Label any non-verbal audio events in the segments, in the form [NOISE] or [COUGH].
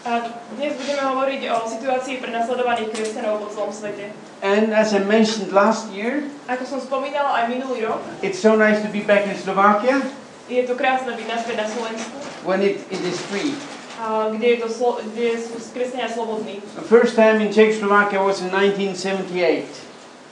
A dnes budeme hovoriť o situácii prenasledovaných kresťanov po celom svete. And as I mentioned last year, Ako som spomínala aj minulý rok, it's so nice to be back in Slovakia je to krásne byť naspäť na Slovensku, when it, it is free. a kde, je to kde sú kresťania slobodní. The first time in Czechoslovakia was in 1978.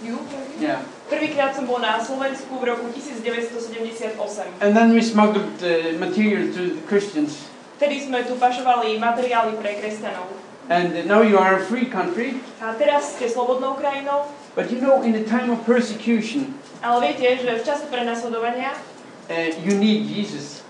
Ju? Yeah. Prvýkrát som bol na Slovensku v roku 1978. And then we smuggled uh, material to the Christians. Vtedy sme tu pašovali materiály pre kresťanov. And now you are a free country. A teraz ste slobodnou krajinou, But you know, in a time of persecution, ale viete, že v čase prenasledovania uh, you need Jesus.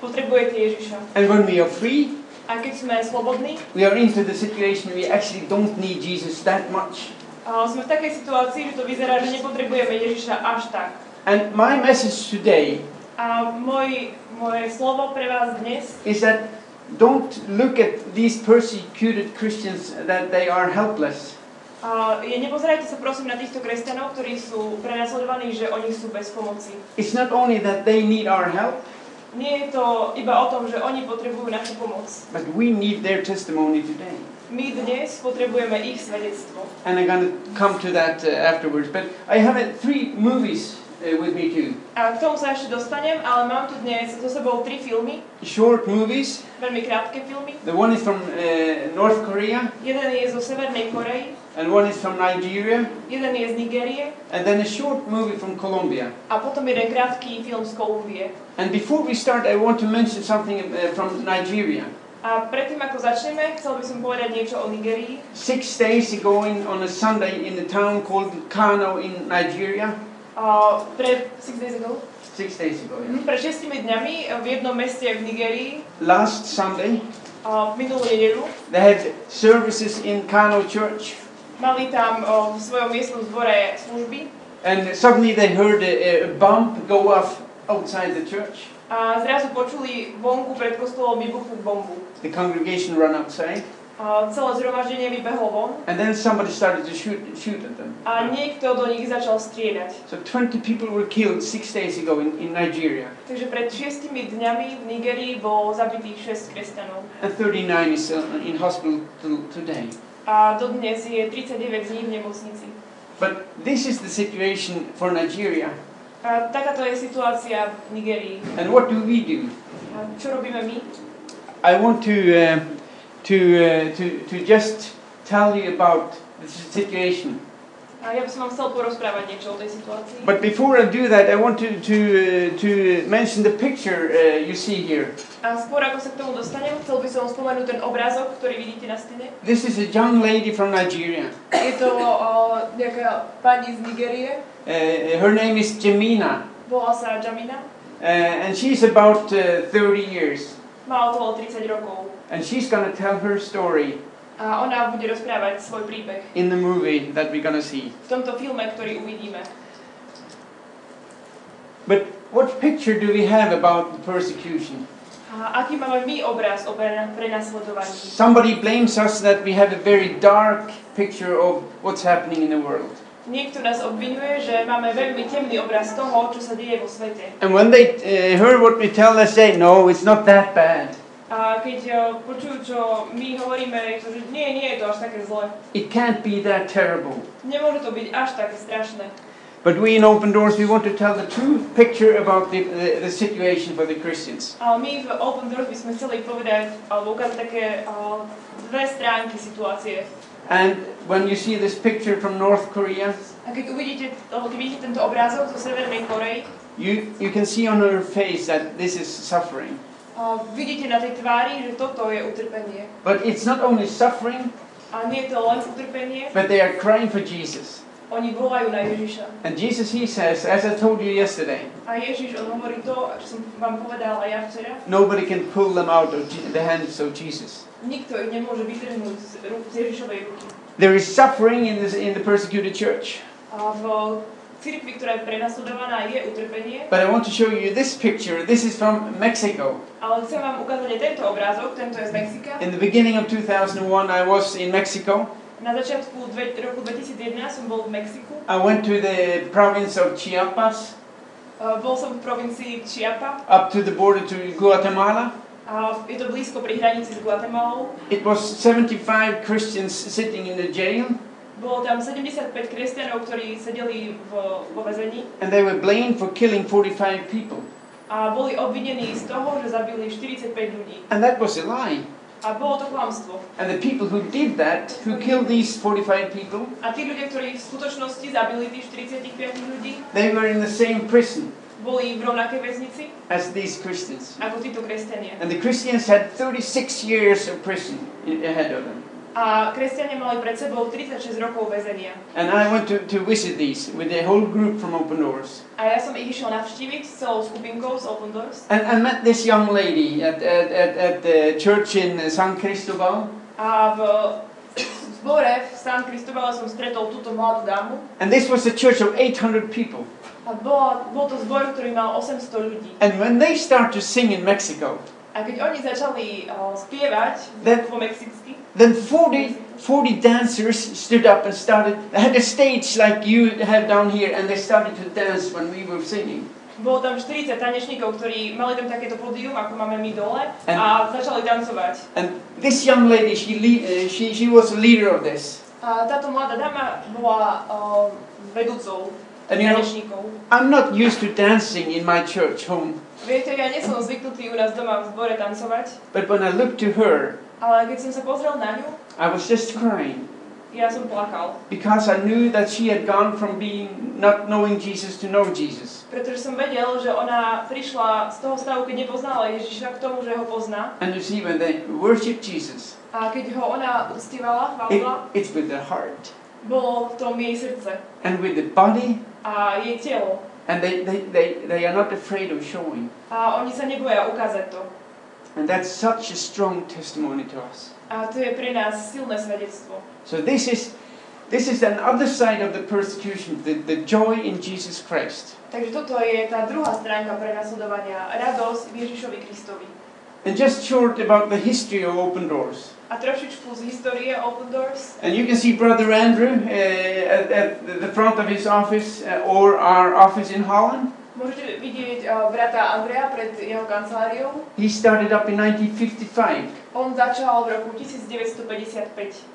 potrebujete Ježiša. And when we are free, A keď sme slobodní, we are into the situation we actually don't need Jesus that much. a sme v takej situácii, že to vyzerá, že nepotrebujeme Ježiša až tak. And my message today A môj, moje slovo pre vás dnes is that don't look at these persecuted Christians that they are helpless. a je, nepozerajte sa prosím na týchto kresťanov, ktorí sú prenasledovaní, že oni sú bez pomoci. It's not only that they need our help, Nie je to iba o tom, že oni potrebujú našu pomoc. but we need their testimony today. My dnes potrebujeme ich svedectvo. And I'm going to come to that uh, afterwards. But I have uh, three movies uh, with me too. A k tomu sa ešte dostanem, ale mám tu dnes so sebou tri filmy, Short movies. veľmi krátke filmy. The one is from uh, North Korea, Jeden je zo Severnej Korei, and one is from Nigeria, jeden je z Nigérie and then a short movie from Colombia. a potom jeden krátky film z Kolumbie. And before we start, I want to mention something uh, from Nigeria. A predtým, ako začneme, chcel by som povedať niečo o Nigerii. Six days ago, in, on a Sunday, in a town called Kano in Nigeria, Pre, six days ago, six days ago, yeah. Mhm, pred šestimi dňami v jednom meste v Nigerii last Sunday, v minulú nedelu they had services in Kano church, mali tam o, v svojom miestnom zbore služby and suddenly they heard a, a bomb go off outside the church. a zrazu počuli vonku pred kostolom vybuchnúť bombu. The congregation ran outside, Celé zhromaždenie vybehlo von and then somebody started to shoot, shoot at them. a niekto do nich začal striedať. So 20 people were killed six days ago in, in Nigeria, Takže pred šiestimi dňami v Nigerii bolo zabitých 6 kresťanov. and 39 is uh, in hospital today. A dodnes je 39 z nich v nemocnici. But this is the situation for Nigeria. A takáto je situácia v Nigerii. And what do we do? A čo robíme my? I want to, uh, to, uh, to, to just tell you about the situation. A ja by som vám chcel porozprávať niečo o tej situácii. But before I do that, I want to, to, uh, to mention the picture uh, you see here. A skôr ako sa k tomu dostanem, chcel by som spomenúť ten obrázok, ktorý vidíte na stene. This is a young lady from Nigeria. Je to o, nejaká pani z Nigérie, Uh, her name is Jemina, volá sa Jamina, uh, and she's about uh, 30 years. má okolo 30 rokov. And she's going to tell her story A ona bude rozprávať svoj príbeh in the movie that we're to see. v tomto filme, ktorý uvidíme. But what picture do we have about the persecution? A aký máme my obraz o pre- prenasledovaní? Somebody blames us that we have a very dark picture of what's happening in the world. Niekto nás obvinuje, že máme veľmi temný obraz toho, čo sa deje vo svete. And when they uh, hear what we tell, they say, no, it's not that bad. A keď o, počujú, čo my hovoríme, že nie, nie je to až také zle. It can't be that terrible. Nemôže to byť až také strašné. But we in Open Doors, we want to tell the true picture about the, the, the situation for the Christians. Ale my v Open Doors by sme chceli povedať, alebo ukázať také o, dve stránky situácie. And when you see this picture from North Korea, A keď uvidíte, alebo keď vidíte tento obrázok zo Severnej Korei, you, you can see on her face that this is suffering. Vidíte na tej tvári, že toto je utrpenie. But it's not only suffering, A nie je to len utrpenie, but they are crying for Jesus. oni volajú na Ježiša. And Jesus, he says, as I told you yesterday, A Ježiš, on hovorí to, čo som vám povedala ja včera, nobody can pull them out of the hands of Jesus. nikto ich nemôže vytrhnúť z, Ježišovej ruky. There is suffering in, this, in the persecuted church. A v cirkvi, ktorá je prenasledovaná, je utrpenie, But I want to show you this picture. This is from Mexico. ale chcem vám ukázať aj tento obrázok, tento je z Mexika. In the beginning of 2001, I was in Mexico. Na začiatku dve, roku 2001 som bol v Mexiku. I went to the province of Chiapas, Uh, bol som v provincii Chiapa, up to the border to Guatemala. A je to blízko pri hranici s Guatemalou. It was 75 Christians sitting in the jail, Bolo tam 75 kresťanov, ktorí sedeli v, vo väzení and they were blamed for killing 45 people. a boli obvinení z toho, že zabili 45 ľudí. And that was a lie. A bolo to klamstvo. And the people who did that, who killed these 45 people, A tí ľudia, ktorí v skutočnosti zabili tých 45 ľudí, they were in the same prison boli v rovnakej väznici as these Christians. ako títo kresťania. And the Christians had 36 years of prison ahead of them. A kresťania mali pred sebou 36 rokov väzenia. And I went to, to visit these with a whole group from Open Doors. A ja som ich išiel navštíviť s celou skupinkou z Open Doors. And I met this young lady at, at, at, at the church in San Cristobal. A v zbore v San Cristobale som stretol túto mladú dámu. And this was a church of 800 people. A bola, bol to zbor, ktorý mal 800 ľudí. And when they start to sing in Mexico, A keď oni začali uh, spievať That- po mexicky, then 40, 40 dancers stood up and started, they had a stage like you have down here, and they started to dance when we were singing. bolo tam 40 tanečníkov, ktorí mali tam takéto pódium, ako máme my dole, And- a začali tancovať. And this young lady, she, le- uh, she, she was a leader of this. A táto mladá dáma bola uh, vedúcou And you know. I'm not used to dancing in my church home, Viete, ja nie som zvyknutý u nás doma v zbore tancovať, but when I looked to her, ale keď som sa pozrel na ňu, I was just crying ja som plakal. because I knew that she had gone from being not knowing Jesus to know Jesus. Pretože som vedel, že ona prišla z toho stavu, keď nepoznala Ježiša, k tomu, že ho pozná. And you see, when they worship Jesus, A keď ho ona uctievala, it, chválila, it's with their heart bolo v tom jej srdce and with the body, a jej telo. and they, they, they, they are not afraid of showing. A oni sa neboja ukázať to. And that's such a strong testimony to us. A to je pre nás silné svedectvo. So this is this is an other side of the persecution, the, the joy in Jesus Christ. Takže toto je tá druhá stránka prenasledovania. Radosť v Ježišovi Kristovi. And just short about the history of open doors. A trošičku z histórie Open Doors. And you can see Brother Andrew uh, at, at the front of his office uh, or our office in Holland. Môžete vidieť uh, brata Andrea pred jeho kanceláriou. He started up in 1955. On začal v roku 1955.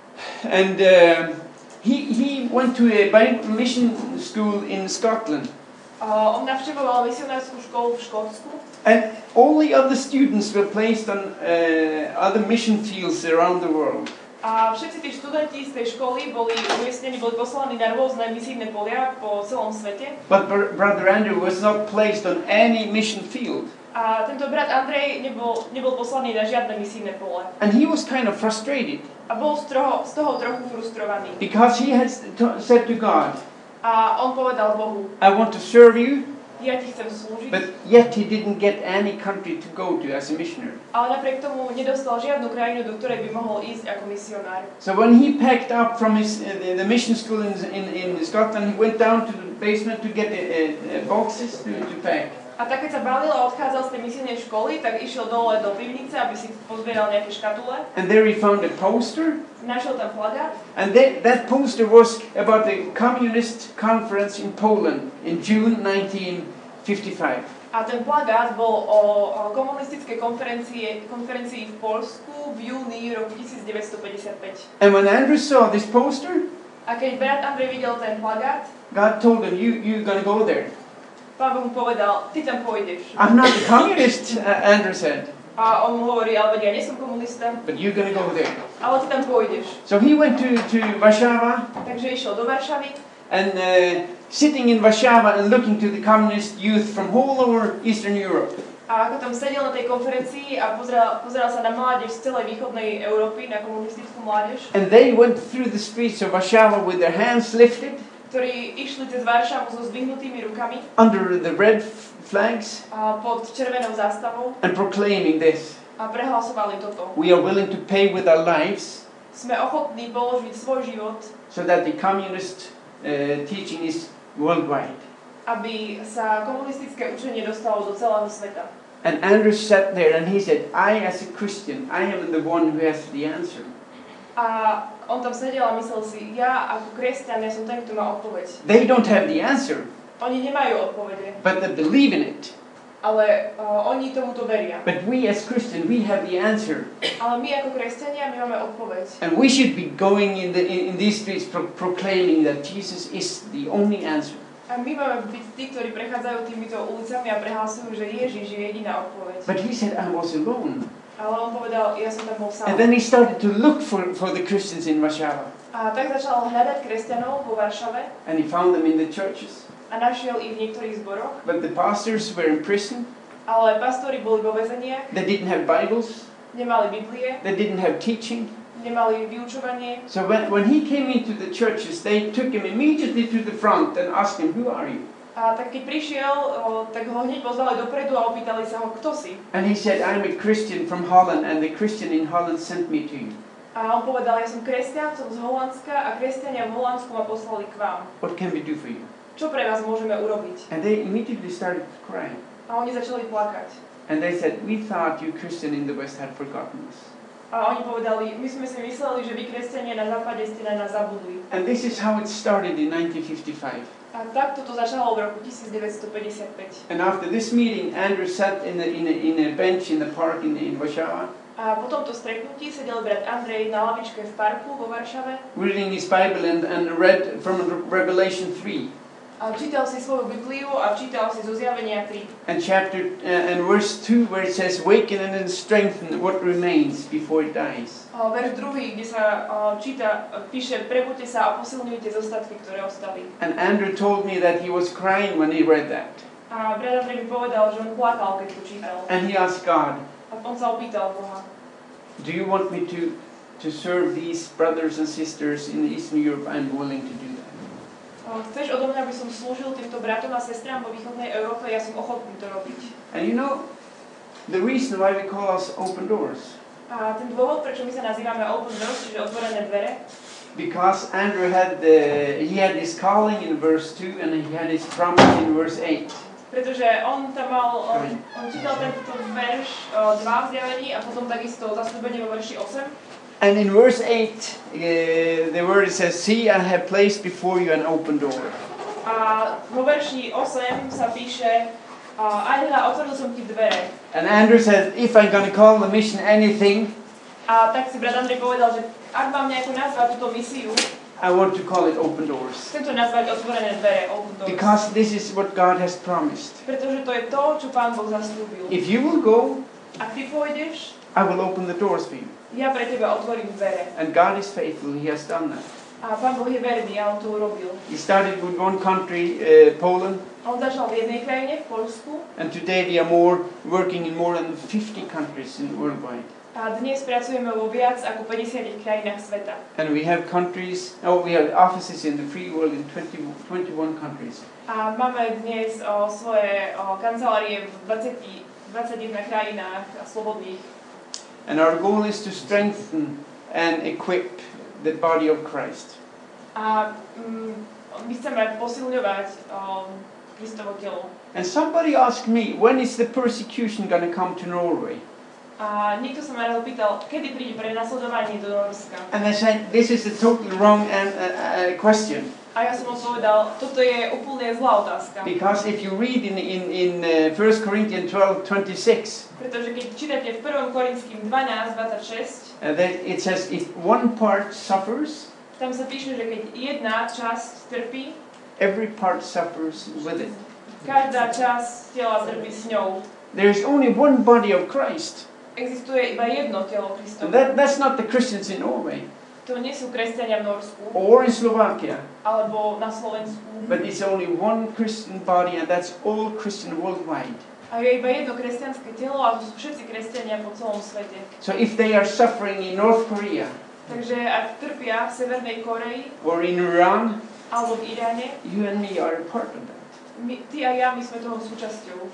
And uh, he, he went to a Bible mission school in Scotland. Uh, on navštevoval misionárskú školu v Škótsku And all the other students were placed on uh, other mission fields around the world. A všetci tí študenti z tej školy boli umiestnení, boli poslaní na rôzne misijné polia po celom svete. But Br- Brother Andrew was not placed on any mission field. A tento brat Andrej nebol, nebol poslaný na žiadne misijné pole. And he was kind of frustrated A bol z toho, z toho trochu frustrovaný. because he had said to God, A on povedal Bohu, I want to serve you, ja ti chcem slúžiť, but yet he didn't get any country to go to as a missionary. ale napriek tomu nedostal žiadnu krajinu, do ktorej by mohol ísť ako misionár. So when he packed up from his uh, the, the mission school in, in, in Scotland, he went down to the basement to get uh, uh, boxes to, to pack. A tak keď sa balil a odchádzal z tej misijnej školy, tak išiel dole do pivnice, aby si pozbieral nejaké škatule. And there he found a poster, Našiel tam plagát and that, that poster was about the communist conference in Poland in June 1955. a ten plagát bol o, o komunistickej konferencii, konferencii v Polsku v júni roku 1955. And when Andrew saw this poster, A keď brat Andrej videl ten plagát, God told him, you, you're going to go there. Pán Boh mu povedal, ty tam pôjdeš. I'm not a communist, uh, Andrew said, A on mu hovorí, ale ja nie som komunista, but you're to go there. ale ty tam pôjdeš. So he went to, to Warszawa, Takže išiel do Varšavy and uh, sitting in Warszawa and looking to the communist youth from all over Eastern Europe. a ako tam sedel na tej konferencii a pozeral, pozeral sa na mládež z celej východnej Európy, na komunistickú mládež, And they went through the streets of Warszawa with their hands lifted ktorí išli cez Varšavu so zdvihnutými rukami under the red flags a pod červenou zástavou and proclaiming this. a prehlasovali toto. We are willing to pay with our lives Sme ochotní položiť svoj život, so that the communist uh, teaching is worldwide. aby sa komunistické učenie dostalo do celého sveta. And Andrew sat there and he said, I, as a Christian, I am the one who has the answer. A on tam sedel a myslel si, ja ako kresťan, ja som ten, kto má odpoveď. They don't have the answer, Oni nemajú odpovede, but they believe in it. ale uh, oni tomuto veria. But we as Christians, we have the answer. Ale my ako kresťania, my máme odpoveď. And we should be going in, the, in, in these streets pro- proclaiming that Jesus is the only answer. A my máme byť tí, ktorí prechádzajú týmito ulicami a prehlasujú, že Ježiš je jediná odpoveď. But he said, I was alone. Ale on povedal, ja som tam bol And sám. then he started to look for, for the Christians in Warszawa. A tak začal hľadať kresťanov vo Varšave And he found them in the churches. a našiel ich v niektorých zboroch, But the pastors were in prison. ale pastori boli vo väzeniach, They didn't have Bibles. nemali Biblie, They didn't have teaching. nemali vyučovanie. So when, when he came into the churches, they took him immediately to the front and asked him, Who are you? A tak keď prišiel, o, tak ho hneď pozvali dopredu a opýtali sa ho, kto si. And he said, I'm a Christian from Holland, and the Christian in Holland sent me to you. A on povedal, ja som kresťan, som z Holandska a kresťania v Holandsku ma poslali k vám. What can we do for you? Čo pre vás môžeme urobiť? And they immediately started crying. A oni začali plakať. And they said, We thought you Christian in the West had forgotten us. A oni povedali, my sme si mysleli, že vy kresťania na západe ste na nás zabudli. And this is how it started in 1955. A takto to začalo v roku 1955. And after this meeting, Andrew sat in a, in a, in a bench in the park in, in Warszawa, A po tomto stretnutí sedel brat Andrej na lavičke v parku vo Varšave reading his Bible and, and read from Revelation 3 a čítal si svoju Bibliu a čítal si zo zjavenia 3. and chapter uh, and verse 2 where it says, Waken and strengthen what remains before it dies. A verš druhý, kde sa a, číta, píše, prebuďte sa a posilňujte zostatky, ktoré ostali. And Andrew told me that he was crying when he read that. A brat mi povedal, že on plakal, keď to čítal. And he asked God, A on sa opýtal Boha, Do you want me to, to serve these brothers and sisters in Eastern Europe? I'm willing to do chceš odo mňa, aby som slúžil týmto bratom a sestrám vo východnej Európe, ja som ochotný to robiť. And you know, the reason why we call us open doors, A ten dôvod, prečo my sa nazývame Open Doors, čiže otvorené dvere, because Andrew had the, he had his calling in verse 2 and he had his promise in verse 8. pretože on tam mal, on, on čítal tento verš o, 2 v zjavení a potom takisto zasľúbenie vo verši 8. And in verse 8, uh, the word says, See, I have placed before you an open door. A vo verši 8 sa píše, a, aj hľa, otvoril som ti dvere. And Andrew says, If I'm going to call the mission anything, A tak si brat Andrej povedal, že ak mám nejako nazvať túto misiu, I want to call it open doors. chcem to nazvať otvorené dvere, Open Doors. Because this is what God has promised. Pretože to je to, čo Pán Boh zaslúbil. If you will go, Ak ty pôjdeš, I will open the doors for you. Ja pre teba otvorím dvere. And God is faithful, He has done that. A Pán Boh je verný a On to urobil. He started with one country, uh, Poland, On začal v jednej krajine, v Polsku, and today we are more working in more than 50 countries in worldwide. a dnes pracujeme vo viac ako 50 krajinách sveta. And we have countries, oh, we have offices in the free world in 20, 21 countries. A máme dnes o, svoje o, kancelárie v 20, 21 krajinách a slobodných. And our goal is to strengthen and equip the body of Christ. A mm, my chceme posilňovať o, Kristovo telo. And somebody asked me, when is the persecution going to come to Norway? A niekto sa ma raz opýtal, kedy príde prenasledovanie do Norska. And I said, this is a totally wrong an, uh, uh, question. A ja som mu povedal, toto je úplne zlá otázka. Because if you read in, in, in uh, 1 Corinthians 12, 26, Pretože keď čítate v 1. Korinským 12, 26, uh, that it says, if one part suffers, tam sa píše, že keď jedna časť trpí, every part suffers with it. každá časť tela trpí s ňou. There is only one body of Christ. Existuje iba jedno telo And Kristovo. that, that's not the Christians in Norway To nie sú kresťania v Norsku, or in Slovakia, alebo na Slovensku. but it's only one Christian body, and that's all Christian worldwide. A je iba jedno kresťanské telo a to sú všetci kresťania po celom svete. So if they are suffering in North Korea Takže ak trpia v Severnej Koreji or in Iran, alebo v Iráne, you and me are a part of that. my, ty a ja, my sme toho súčasťou.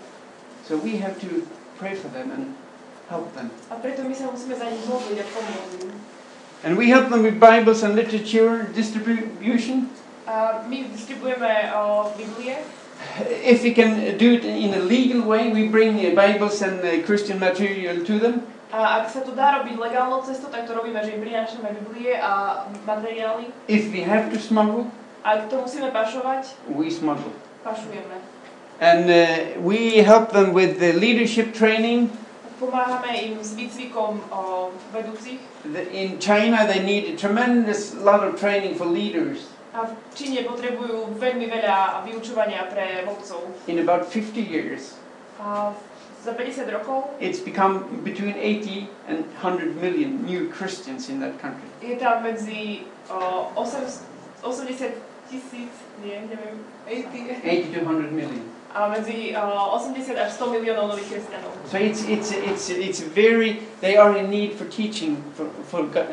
So we have to pray for them and help them. A preto my sa musíme za nich modliť a pomôcť. And we help them with Bibles and literature distribution. A my distribujeme o, Biblie. If we can do it in a legal way, we bring uh, Bibles and uh, Christian material to them. A ak sa to dá robiť legálnou cestou, tak to robíme, že im prinášame Biblie a materiály. If we have to smuggle, ak to musíme pašovať, we smuggle. pašujeme. And uh, we help them with the leadership training. Výcvikom. The- In China, they need a tremendous lot of training for leaders. In about 50 years, 50 rokov it's become between 80 and 100 million new Christians in that country. je tam medzi 8, 80 tisíc, nie, neviem, 80, 80 to 100 million. A medzi o, 80 až 100 miliónov nových kresťanov. So it's, it's, it's, it's very, they are in need for teaching for, for uh,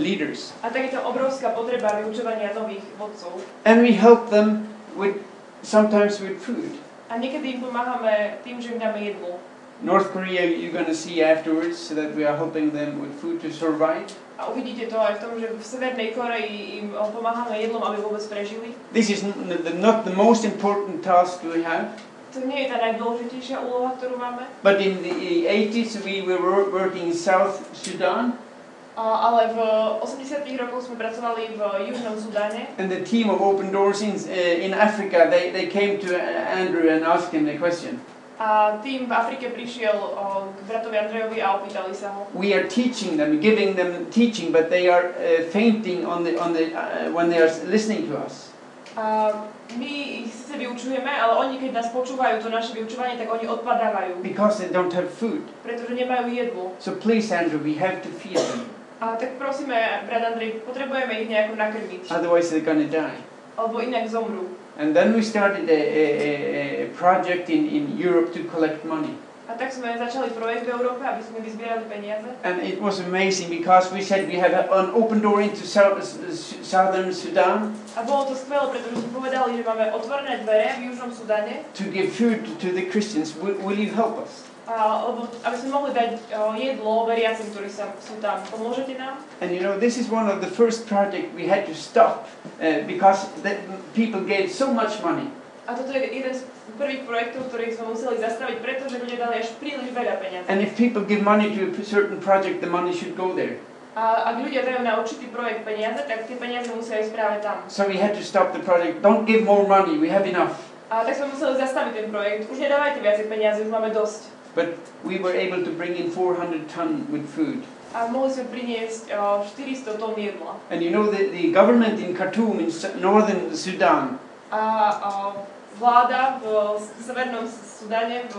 leaders. A tak je to obrovská potreba vyučovania nových vodcov. And we help them with, sometimes with food. A niekedy im pomáhame tým, že im dáme jedlo. North Korea, you're going to see afterwards so that we are helping them with food to survive. A uvidíte to aj v tom, že v Severnej Koreji im o, pomáhame jedlom, aby vôbec prežili. This is n- the, not the most important task we have, To nie je tá najdôležitejšia úloha, ktorú máme, but in the 80s we were working in South Sudan, a, ale v 80 rokoch sme pracovali v Južnom Sudáne and the team of Open Doors in, uh, in Africa, they, they came to Andrew and asked him the question. A tým v Afrike prišiel k bratovi Andrejovi a opýtali sa ho. We are teaching them, giving them teaching, but they are uh, fainting on the, on the, uh, when they are listening to us. A my ich síce vyučujeme, ale oni keď nás počúvajú, to naše vyučovanie, tak oni odpadávajú, Because they don't have food. pretože nemajú jedlo. So please, Andrew, we have to feed them. A tak prosíme, brat Andrej, potrebujeme ich nejako nakrmiť, Otherwise, they're to die. alebo inak zomrú. And then we started a, a, a- project in, in Europe to collect money. A tak sme začali projekt v Európe, aby sme vyzbierali peniaze. And it was amazing because we said we have an open door into South, southern Sudan A bolo to skvelé, pretože sme povedali, že máme otvorené dvere v Južnom Sudáne, to give food to the Christians. Will, will you help us? Lebo, aby sme mohli dať jedlo veriacim, ktorí sa, sú tam. Pomôžete nám? And you know, this is one of the first projects we had to stop uh, because the people gave so much money. A toto je jeden z prvých projektov, ktorých sme museli zastaviť, pretože ľudia dali až príliš veľa peniazí. And if people give money to a certain project, the money should go there. A ak ľudia dajú na určitý projekt peniaze, tak tie peniaze musia ísť práve tam. So we had to stop the project. Don't give more money, we have enough. A tak sme museli zastaviť ten projekt. Už nedávajte viacej peniazy, už máme dosť. But we were able to bring in 400 ton with food. A mohli sme priniesť 400 tón jedla. And you know, the, the government in Khartoum, in northern Sudan, A o, vláda v Severnom Sudáne, v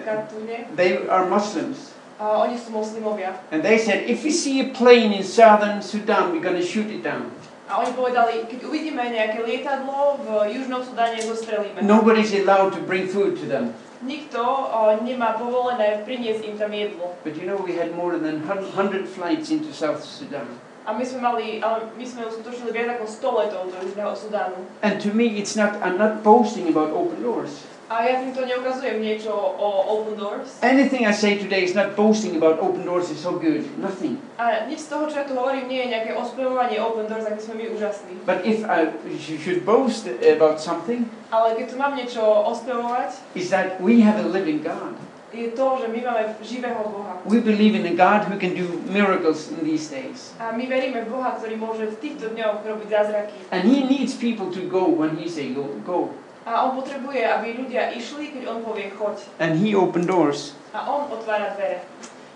Kartúne, they are Muslims. a oni sú moslimovia. And they said, if we see a plane in southern Sudan, we're going to shoot it down. A oni povedali, keď uvidíme nejaké lietadlo v Južnom Sudáne, zostrelíme. Nobody's allowed to bring food to them. Nikto o, nemá povolené priniesť im tam jedlo. But you know, we had more than 100 flights into South Sudan. A my sme mali, ale my sme uskutočnili viac ako 100 letov do Južného Sudánu. And to me, it's not, I'm not boasting about open doors. A ja týmto neukazujem niečo o Open Doors. Anything I say today is not boasting about open doors is so good. Nothing. A nič z toho, čo ja tu hovorím, nie je nejaké ospevovanie Open Doors, aký sme my úžasní. But if I sh- should boast about something, Ale keď tu mám niečo ospevovať, is that we have a living God. je to, že my máme živého Boha. We believe in a God who can do miracles in these days. A my veríme v Boha, ktorý môže v týchto dňoch robiť zázraky. And He needs people to go when He say go. go. A on potrebuje, aby ľudia išli, keď on povie choď. And He opened doors. A on otvára dvere.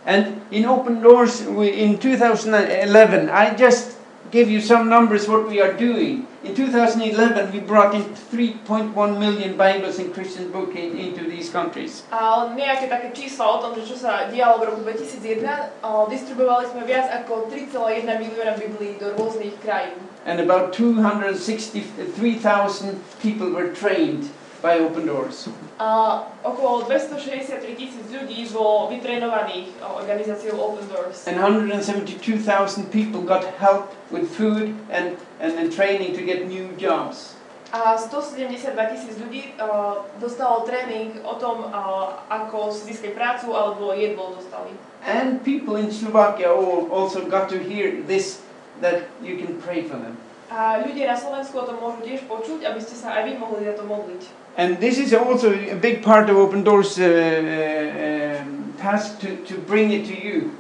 And in open doors we, in 2011, I just give you some numbers what we are doing. In 2011, we brought in 3.1 million Bibles and Christian books in, into these countries. A nejaké také čísla o tom, že čo sa dialo v roku 2001, o, distribuovali sme viac ako 3,1 milióna Biblií do rôznych krajín. And about 263,000 people were trained by Open Doors. A okolo 263 tisíc ľudí bolo vytrénovaných o, organizáciou Open Doors. And 172,000 people got help with food and, and, and training to get new jobs. A 172 tisíc ľudí o, dostalo tréning o tom, o, ako si získať prácu alebo jedlo dostali. And people in Slovakia also got to hear this that you can pray for them. A ľudia na Slovensku o tom môžu tiež počuť, aby ste sa aj vy mohli za. And this is also a big part of Open Doors uh, um, task to, to bring it to you.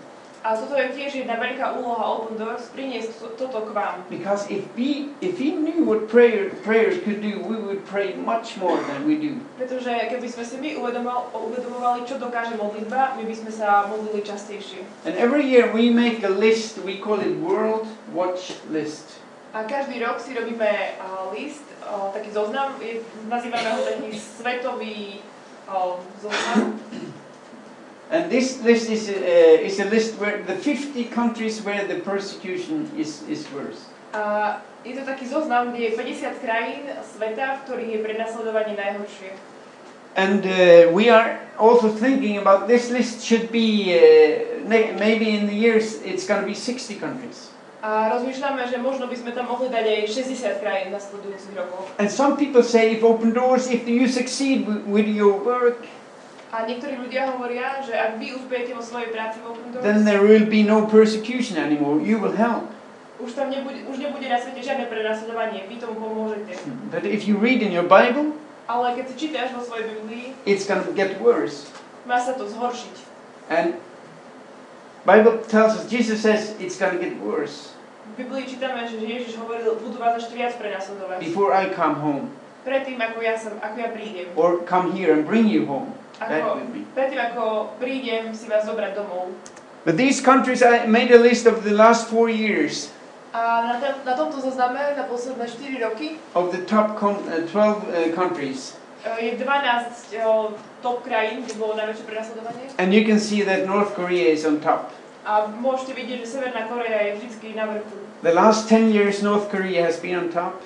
A toto je tiež jedna veľká úloha Open Doors, priniesť to, toto k vám. Because if we if we knew what prayer prayers could do, we would pray much more than we do. Pretože keby sme si my uvedomo- uvedomovali, čo dokáže modlitba, my by sme sa modlili častejšie. And every year we make a list, we call it World Watch List. A každý rok si robíme uh, list, uh, taký zoznam, je, nazývame ho taký svetový uh, zoznam. And this list is, uh, is a list where the 50 countries where the persecution is, is worse. A je to taký zoznam, kde je 50 krajín sveta, v ktorých je prenasledovanie najhoršie. And uh, we are also thinking about this list should be, uh, maybe in the years it's going to be 60 countries. A rozmýšľame, že možno by sme tam mohli dať aj 60 krajín nasledujúcich rokoch. And some people say if open doors, if you succeed with your work, A niektorí ľudia hovoria, že ak vy uspejete vo svojej práci v Open then there will be no persecution anymore. You will help. už tam nebude, už nebude na svete žiadne prenasledovanie, vy tomu pomôžete. But if you read in your Bible, Ale keď si čítaš vo svojej Biblii, it's going to get worse. má sa to zhoršiť. And Bible tells us, Jesus says it's going to get worse V Biblii čítame, že Ježiš hovoril, budú vás ešte viac prenasledovať. before I come home Predtým, ako ja, som, ako ja prídem. or come here and bring you home. That Ako, will be. predtým, ako prídem si vás zobrať domov. But these countries, I made a list of the last four years A na, na tomto zozname za posledné 4 roky of the top con- uh, 12 uh, countries. e, je 12 o, top krajín, kde bolo najväčšie prenasledovanie. And you can see that North Korea is on top. A môžete vidieť, že Severná Korea je vždy na vrchu. The last 10 years, North Korea has been on top.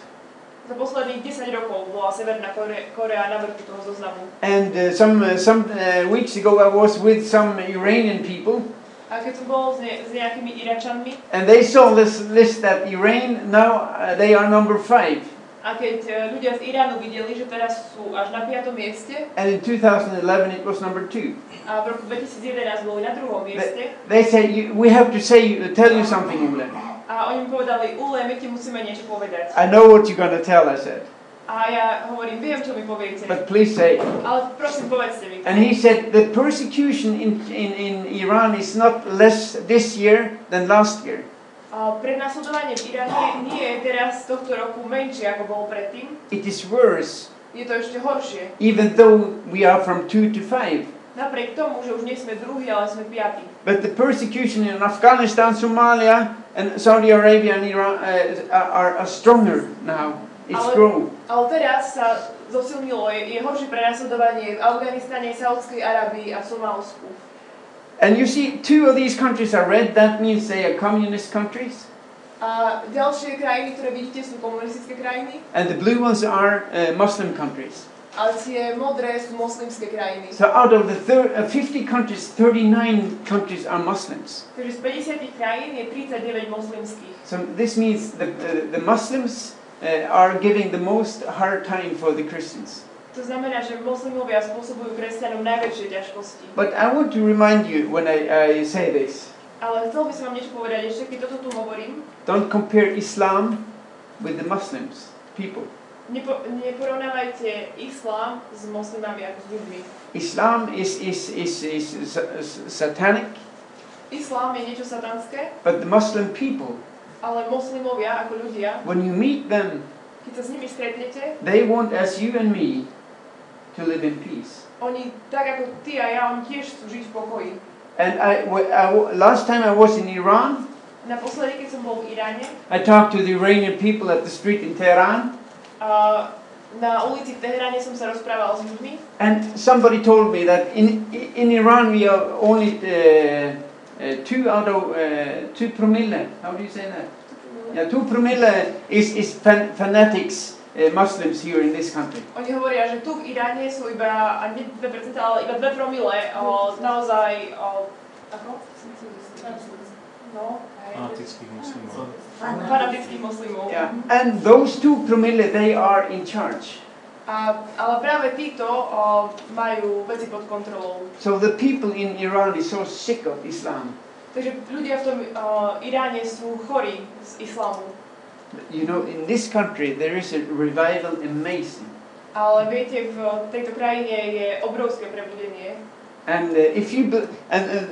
Za posledných 10 rokov bola Severná Kore- Korea na vrchu toho zoznamu. And uh, some, uh, some uh, weeks ago, I was with some Iranian people, A keď som bol s, ne, s nejakými Iračanmi, and they saw this list that Iran now uh, they are number five. a keď e, ľudia z Iránu videli, že teraz sú až na 5. mieste, And in 2011, it was number two. a v roku 2011 boli na druhom mieste, They say you, we have to say tell you something, Ule. A oni mi povedali, Ule, my ti musíme niečo povedať. I know what you're gonna tell. I said, A ja hovorím, viem, čo mi poviete, but please say. ale prosím, povedzte mi. And he said the persecution in, in, in Iran is not less this year than last year. A prenasledovanie v Iráne nie je teraz tohto roku menšie, ako bolo predtým. It is worse, Je to ešte horšie. even though we are from two to five. Napriek tomu, že už nie sme druhý, ale sme piatí. But the persecution in Afghanistan, Somalia, and Saudi Arabia and Iran uh, are, are stronger now. It's Ale- grown. Ale teraz sa zosilnilo, je, je horšie prenasledovanie v Afganistane, Saudskej Arabii a Somálsku. And you see, two of these countries are red. That means they are communist countries. A ďalšie krajiny, ktoré vidíte, sú komunistické krajiny, And the blue ones are uh, Muslim countries. Ale tie modré sú moslimské krajiny. So out of the thir- uh, 50 countries, 39 countries are Muslims. Takže z 50 krajín je 39 moslimských. So this means the, the, the Muslims uh, are giving the most hard time for the Christians. To znamená, že moslimovia spôsobujú kresťanom najväčšie ťažkosti. But I want to remind you when I, I say this Ale chcel by som vám niečo povedať, ešte keď toto tu hovorím, don't compare Islam with the Muslims, people. Nepo, neporovnávajte islám s moslimami ako s ľuďmi. Islam is, is, is, is, sa- satanic, Islám je niečo satanské, but the Muslim people, ale moslimovia ako ľudia, when you meet them, keď sa s nimi stretnete, they want, as you and me, to live in peace. oni tak ako ty a ja, oni tiež chcú žiť v pokoji. And I, I last time I was in Iran, Naposledy, keď som bol v Iráne, I talked to the Iranian people at the street in Tehran, na ulici v Teheráne som sa rozprával s ľuďmi and somebody told me that in, in Iran we are only uh, uh, two out of uh, two promille. How do you say that? Yeah, two promille is, is fan, fanatics, uh, Muslims here in this country. Oni hovoria, že tu v Iráne sú iba, a nie 2%, ale iba 2 promile, o, naozaj, o, ako? No, fanatických muslimov. Fanatických moslimov. Yeah, and those two promille they are in charge. A, ale práve títo o, majú veci pod kontrolou. So the people in Iran is so sick of Islam. Takže ľudia v tom o, Iráne sú chorí z islámu. You know, in this country there is a revival amazing. Ale viete, v tejto krajine je obrovské prebudenie. And uh, if you and uh,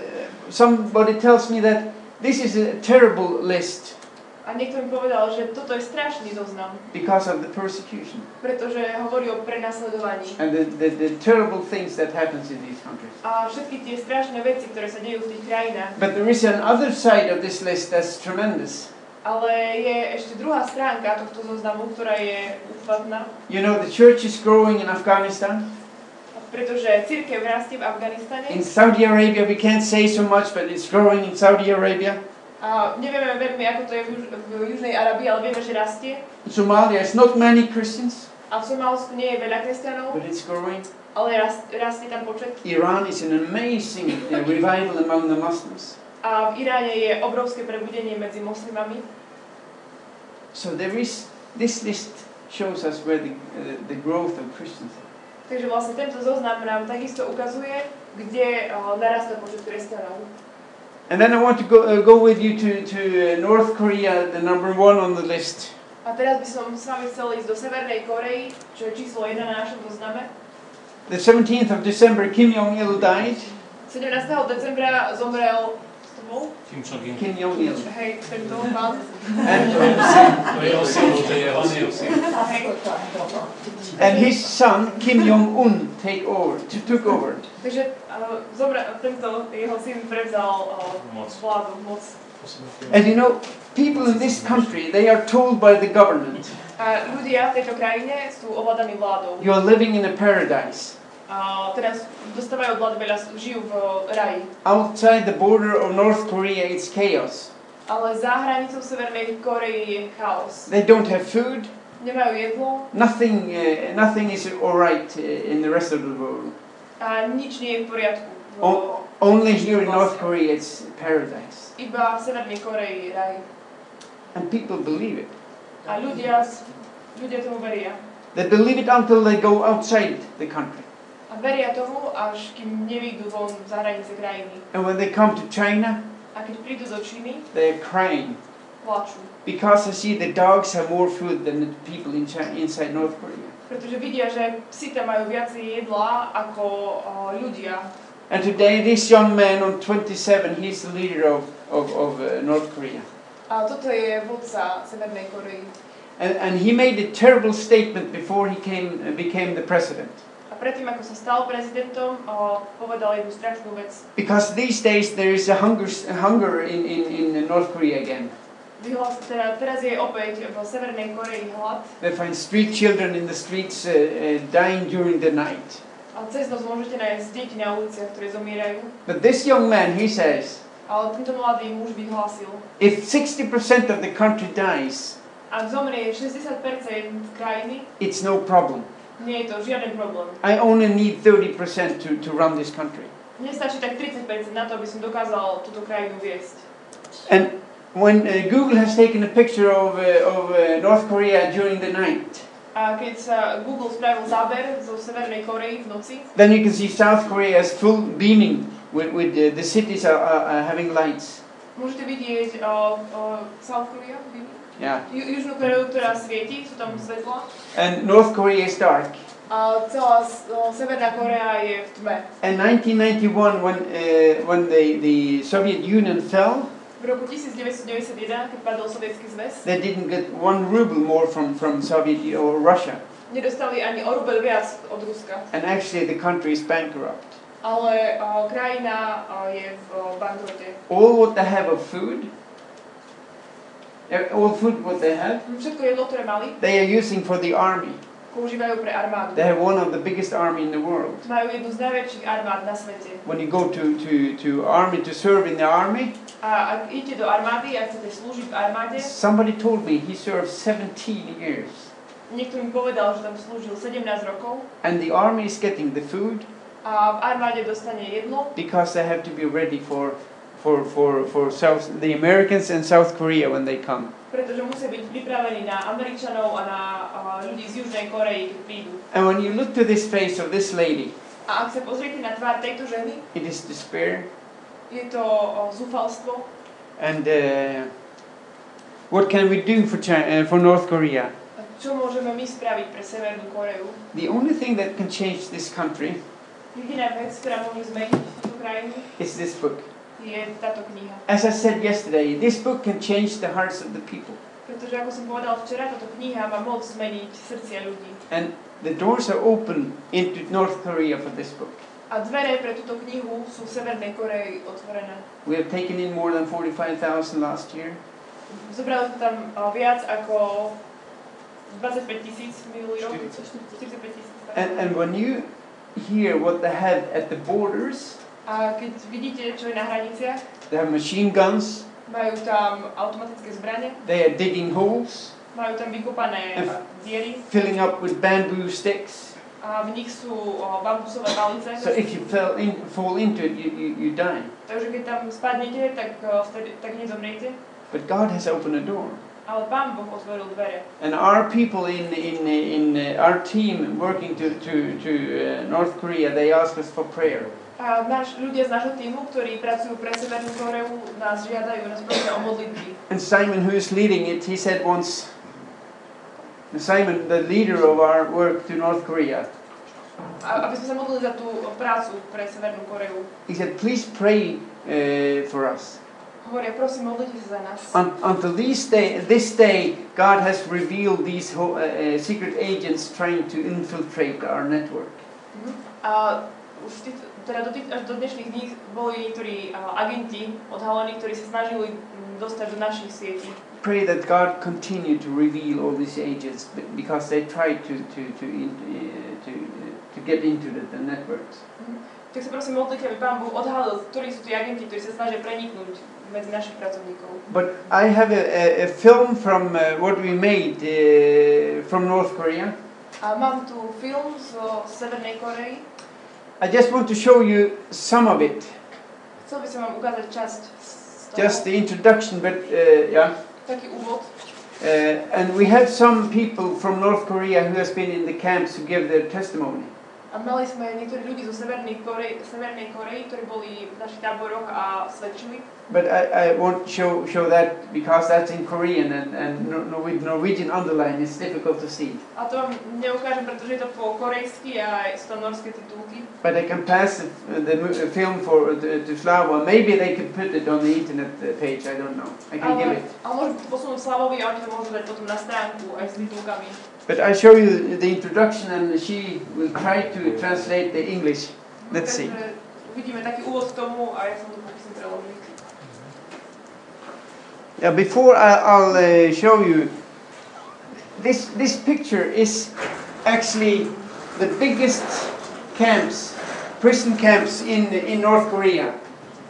somebody tells me that this is a terrible list A niekto mi povedal, že toto je strašný zoznam, because of the persecution pretože hovorí o prenasledovaní. and the, the, the terrible things that happens in these countries. A všetky tie strašné veci, ktoré sa dejú v tých krajinách. But there is another side of this list that's tremendous. Ale je ešte druhá stránka tohto zoznamu, ktorá je úchvatná, You know, the church is growing in Afghanistan. pretože církev rastie v Afganistane. In Saudi Arabia, we can't say so much, but it's growing in Saudi Arabia. Nevieme veľmi, ako to je v, Juž- v Južnej Arabii, ale vieme, že rastie. In Somalia, it's not many Christians, A v Somálsku nie je veľa kresťanov, but it's growing. ale rast, rastie tam počet. Iran is an amazing uh, revival among the Muslims. A v Iráne je obrovské prebudenie medzi moslimami. So there is, this list shows us where the, uh, the growth of Christians are. Takže vlastne tento zoznam nám takisto ukazuje, kde uh, narastá počet kresťanov. And then I want to go, uh, go with you to, to uh, North Korea, the number one on the list. A teraz by som s vami chcel ísť do Severnej Korei, čo je číslo 1 na našom zozname. The 17th of December, Kim Jong-il died. 17. decembra zomrel to? Kim Jong-un. Kim Jong-il. Hej, tento pán. And, To je jeho syn, to je jeho syn. Hej. and his son, Kim Jong-un, take over, t- took over. Takže uh, zomre, tento jeho syn prevzal uh, Moc. vládu, moc. And you know, people in this country, they are told by the government, A ľudia v tejto krajine sú ovládaní vládou. you are living in a paradise. Teraz vlády veľa, žijú v raji. Outside the border of North Korea, it's chaos. Ale za hranicou Severnej Korei chaos. They don't have food. Nemajú jedlo Nothing, uh, nothing is all right uh, in the rest of the world. a nič nie je v poriadku. V, O- Only here in North Korea, it's paradise. Iba v Severnej Koreji je raj. And people believe it. A ľudia, ľudia tomu veria. They believe it until they go outside the country. A veria tomu, až kým nevyjdú von za hranice krajiny. And when they come to China, A keď prídu do Číny, they're crying plačú. because they see the dogs have more food than the people in China, inside North Korea. Pretože vidia, že psi tam majú viacej jedla ako o, ľudia. And today, this young man on 27, he's the leader of, of, of uh, North Korea. A toto je vodca Severnej Korei. And, and he made a terrible statement before he came, uh, became the president. Predtým, ako sa stal prezidentom, povedal jednu strašnú vec. Because these days there is a hunger, hunger in, in, in North Korea again. Teda. They find street children in the streets uh, uh, dying during the night. But this young man, he says, if 60% of the country dies, ak zomrie 60% krajiny, it's no problem. Nie je to žiaden problém. I only need 30% to, to run this country. Mne stačí tak 30% na to, aby som dokázal túto krajinu viesť. And when uh, Google has taken a picture of, uh, of uh, North Korea during the night, A keď sa Google spravil záber zo Severnej Korei v noci, then you can see South Korea is full beaming with, with uh, the cities are, are, are having lights. môžete vidieť o, o South Korea, Yeah. Ju, Južnú Koreu, ktorá svieti, sú tam svetla. And North Korea is dark. A celá Severná Korea je v tme. In 1991, when, uh, when the, the Soviet Union fell, V roku 1991, keď padol Sovietský zväz, they didn't get one ruble more from, from Soviet or Russia. nedostali ani o rubel viac od Ruska. And actually, the country is bankrupt. Ale o, krajina o, je v o, bankrote. All what they have of food, all food what they have, Všetko jedlo, ktoré mali, they are using for the army. používajú pre armádu. They have one of the biggest army in the world. Majú jednu z najväčších armád na svete. When you go to, to, to army to serve in the army, A ak idete do armády a chcete slúžiť v armáde, somebody told me he served 17 years. niekto mi povedal, že tam slúžil 17 rokov And the army is getting the food a v armáde dostane jedlo, because they have to be ready for, for, for, for South, the Americans and South Korea when they come. pretože musia byť pripravení na Američanov a na a, ľudí z Južnej Korei, keď prídu. And when you look to this face of this lady, A ak sa pozriete na tvár tejto ženy, it is despair. je to zúfalstvo. And uh, what can we do for, China, uh, for North Korea? Čo môžeme my spraviť pre Severnú Koreu? The only thing that can change this country Jediná vec, ktorá môže zmeniť túto krajinu, is this book. Je táto kniha. As I said yesterday, this book can change the hearts of the people. Pretože ako som povedal včera, táto kniha má moc zmeniť srdcia ľudí. And the doors are open into North Korea for this book. A dvere pre túto knihu sú v Severnej Koreji otvorené. We have taken in more than 45,000 last year. Zobrali sme tam uh, viac ako 25 tisíc minulý rok. 45 tisíc. And, and when you hear what they have at the borders, A keď vidíte, čo je na hraniciach, they have machine guns, majú tam automatické zbranie, they are digging holes, majú tam vykopané diery filling up with bamboo sticks. a v nich sú bambusové palice. So if you fell in, fall into it, you, you, you die. Takže keď tam spadnete, tak, vtedy, tak nezomriete. But God has opened a door. Ale Pán Boh otvoril dvere. And our people in, in, in our team working to, to, to uh, North Korea, they ask us for prayer. A náš, ľudia z nášho týmu, ktorí pracujú pre Severnú Koreu, nás žiadajú, nás prosia o modlitby. And Simon, who is leading it, he said once, Simon, the leader of our work to North Korea, aby sme sa modlili za tú prácu pre Severnú Koreu. he said, please pray uh, for us. Hovoria, prosím, modlite sa za nás. Un- until this day, this day, God has revealed these uh, uh, secret agents trying to infiltrate our network. A už tých, teda do, tých, až do dnešných dní boli niektorí a, agenti odhalení, ktorí sa snažili mm, dostať do našich sietí. Pray that God continue to reveal all these agents because they try to, to, to, uh, to, to get into the, the networks. Tak sa prosím modlite, aby Pán Boh odhalil, ktorí sú tí agenti, ktorí sa snažia preniknúť medzi našich pracovníkov. But I have a, a, a film from uh, what we made uh, from North Korea. A mám tu film zo Severnej Korei. I just want to show you some of it. Chcel by som vám ukázať časť. Just the introduction, but uh, yeah. Taký úvod. Uh, and we have some people from North Korea who has been in the camps to give their testimony. A mali sme niektorí ľudí zo Severnej Korei, Severnej Korei ktorí boli v našich táboroch a svedčili. But I, I won't show, show that because that's in Korean and, and no, no, with Norwegian underline it's difficult to see. A to vám neukážem, pretože je to po korejsky a sú tam norské titulky. But I can pass the, the uh, film for to, to Slava. Maybe they could put it on the internet uh, page. I don't know. I can give Ale, it. ale môžem posunúť Slavovi a oni to môžu dať potom na stránku aj s titulkami. But I show you the introduction, and she will try to translate the English. Let's see. Takže uvidíme taký úvod k tomu a ja som to pokúsim preložiť. Yeah, before I, I'll uh, show you, this this picture is actually the biggest camps, prison camps in in North Korea.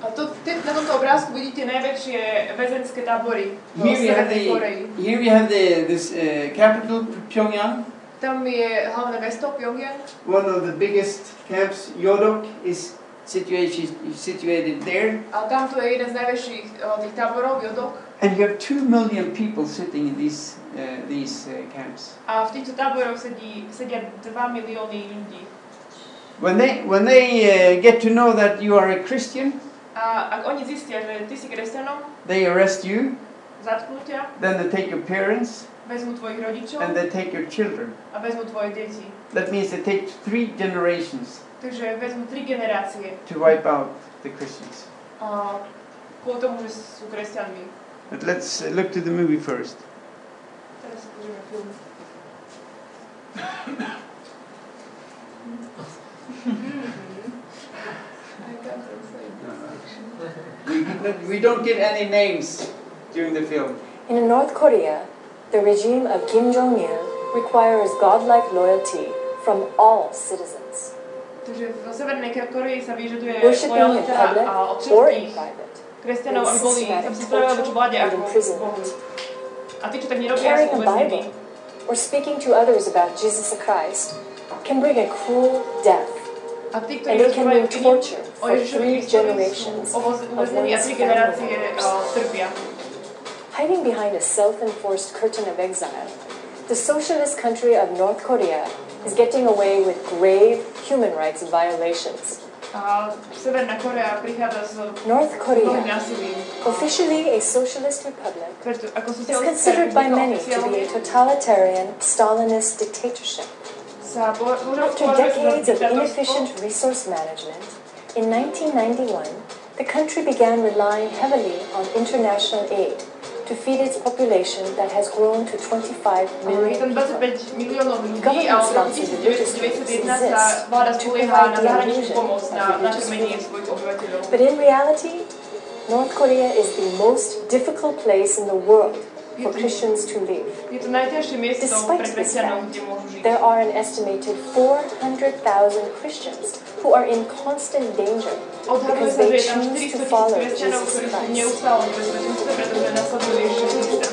A to, na tomto obrázku vidíte najväčšie väzenské tábory v Here we have Severnej the Koreji. here we have the this uh, capital Pyongyang. Tam je hlavné mesto Pyongyang One of the biggest camps, Yodok, is situated situated there, a tamto je jeden z najväčších o, tých táborov, Jodok. and you have two million people sitting in these uh, these uh, camps. A v týchto táboroch sedí, sedia 2 milióny ľudí. When they when they uh, get to know that you are a Christian, A ak oni zistia, že ty si kresťanom, they arrest you. zatknú ťa, Then they take your parents vezmú tvojich rodičov and they take your children. a vezmú tvoje deti. That means they take three generations Takže vezmú tri generácie to wipe out the Christians. a kvôli tomu, že sú kresťanmi. But let's uh, look to the movie first. [LAUGHS] Teraz si pozrieme film. I can't translate. We, we don't give any names during the film. In North Korea, the regime of Kim Jong il requires godlike loyalty from all citizens, Takže v Severnej Koreji sa worshipping in public or in private, kresťanov, aby boli, systematic aby sa spravili voči vláde ako Bohu. imprisonment. A tí, čo tak nerobia, Carrying sú a uväznení. Bible or speaking to others about Jesus Christ can bring a cruel death, A tí, ktorí and it can rozprávajú bring torture o for three generations of uväznení a one's family generácie members. uh, trpia. Hiding behind a self-enforced curtain of exile, the socialist country of North Korea is getting away with grave human rights violations. A Severná Korea prichádza s North Korea, officially a socialist republic, is considered by many to be a totalitarian Stalinist dictatorship. sa po- považuje After považuje sa za decades of inefficient resource management, in 1991, the country began relying heavily on international aid to feed its population that has grown to 25 Je million tam people. 25 miliónov ľudí a Government od roku sponsored religious 1991 exist to provide the illusion of religious nakrmenie food. svojich obyvateľov. But in reality, North Korea is the most difficult place in the world for Christians to live. Je to najťažšie miesto Despite this fact, kde môžu žiť. There are an estimated 400,000 Christians who are in constant danger because they choose to follow kresťanov, Jesus ktorí sú v Christ. neustálom bezpečenstve, pretože nasledujú Ježiša Krista.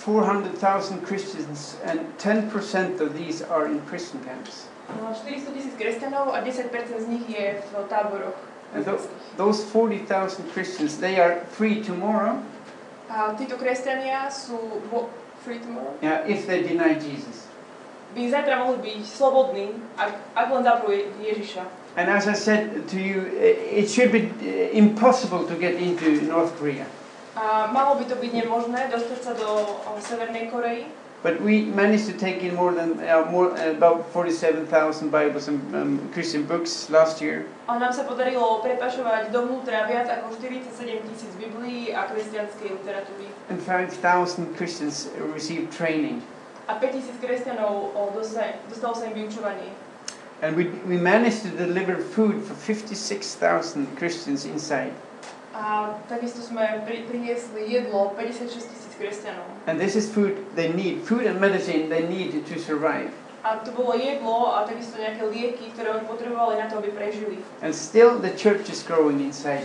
Four hundred thousand Christians, and ten percent of these are in prison camps. No, 400 tisíc kresťanov a 10% z nich je v táboroch. And those forty thousand Christians, they are free tomorrow, A títo kresťania sú free tomorrow. yeah, if they deny Jesus. By zajtra mohli byť slobodní, ak, ak len Je- Ježiša. And as I said to you, eh, it should be eh, impossible to get into North Korea. A malo by to byť nemožné dostať sa do o, Severnej Korei, But we managed to take in more than uh, more uh, about 47,000 Bibles and um, Christian books last year. ale nám sa podarilo prepašovať dovnútra viac ako 47 tisíc Biblií a kresťanskej literatúry. And 5,000 Christians received training. A 5 tisíc kresťanov o, dosa- dostalo sa im vyučovanie. And we, we managed to deliver food for 56,000 Christians inside. A takisto sme pri, priniesli jedlo 56 tisíc kresťanov. And this is food they need, food and medicine they need to survive. A to bolo jedlo a takisto nejaké lieky, ktoré oni potrebovali na to, aby prežili. And still the church is growing inside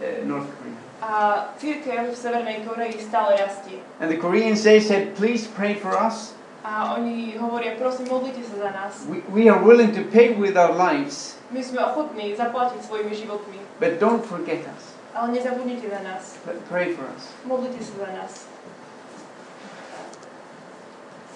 uh, North Korea. A církev v Severnej Koreji stále rastie. And the Koreans, they said, please pray for us. A oni hovoria, prosím, modlite sa za nás. We, we are willing to pay with our lives, My sme ochotní zaplatiť svojimi životmi, but don't forget us. ale nezabudnite na nás. But pray for us. Modlite sa za nás.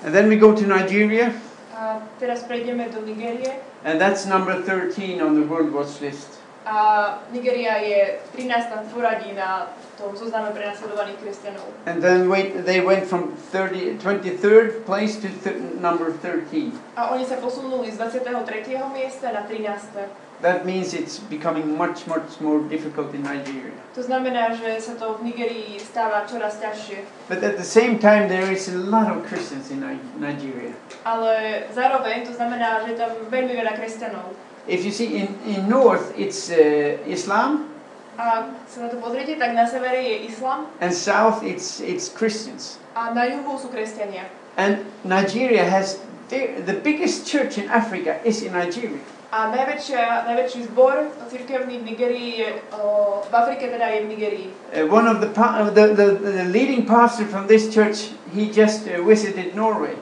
And then we go to Nigeria, A teraz prejdeme do Nigérie. and that's number 13 on the World Watch list. A Nigéria je 13. v poradí na tom zozname prenasledovaných kresťanov. And then wait, they went from 30, 23rd place to th- number 13. A oni sa posunuli z 23. miesta na 13. That means it's becoming much, much more difficult in Nigeria. To znamená, že sa to v Nigerii stáva čoraz ťažšie. But at the same time, there is a lot of Christians in Ni- Nigeria. Ale zároveň to znamená, že tam veľmi veľa kresťanov. If you see in, in North, it's uh, Islam, A sa na to pozriete, tak na severe je islam and South, it's, it's Christians. a na juhu sú kresťania. And Nigeria has the, the biggest church in Africa is in Nigeria. A najväčšia, najväčší zbor cirkevný v Nigerii je, o, v Afrike teda je v Nigerii. Uh, one of the, uh, the, the the leading pastor from this church, he just uh, visited Norway.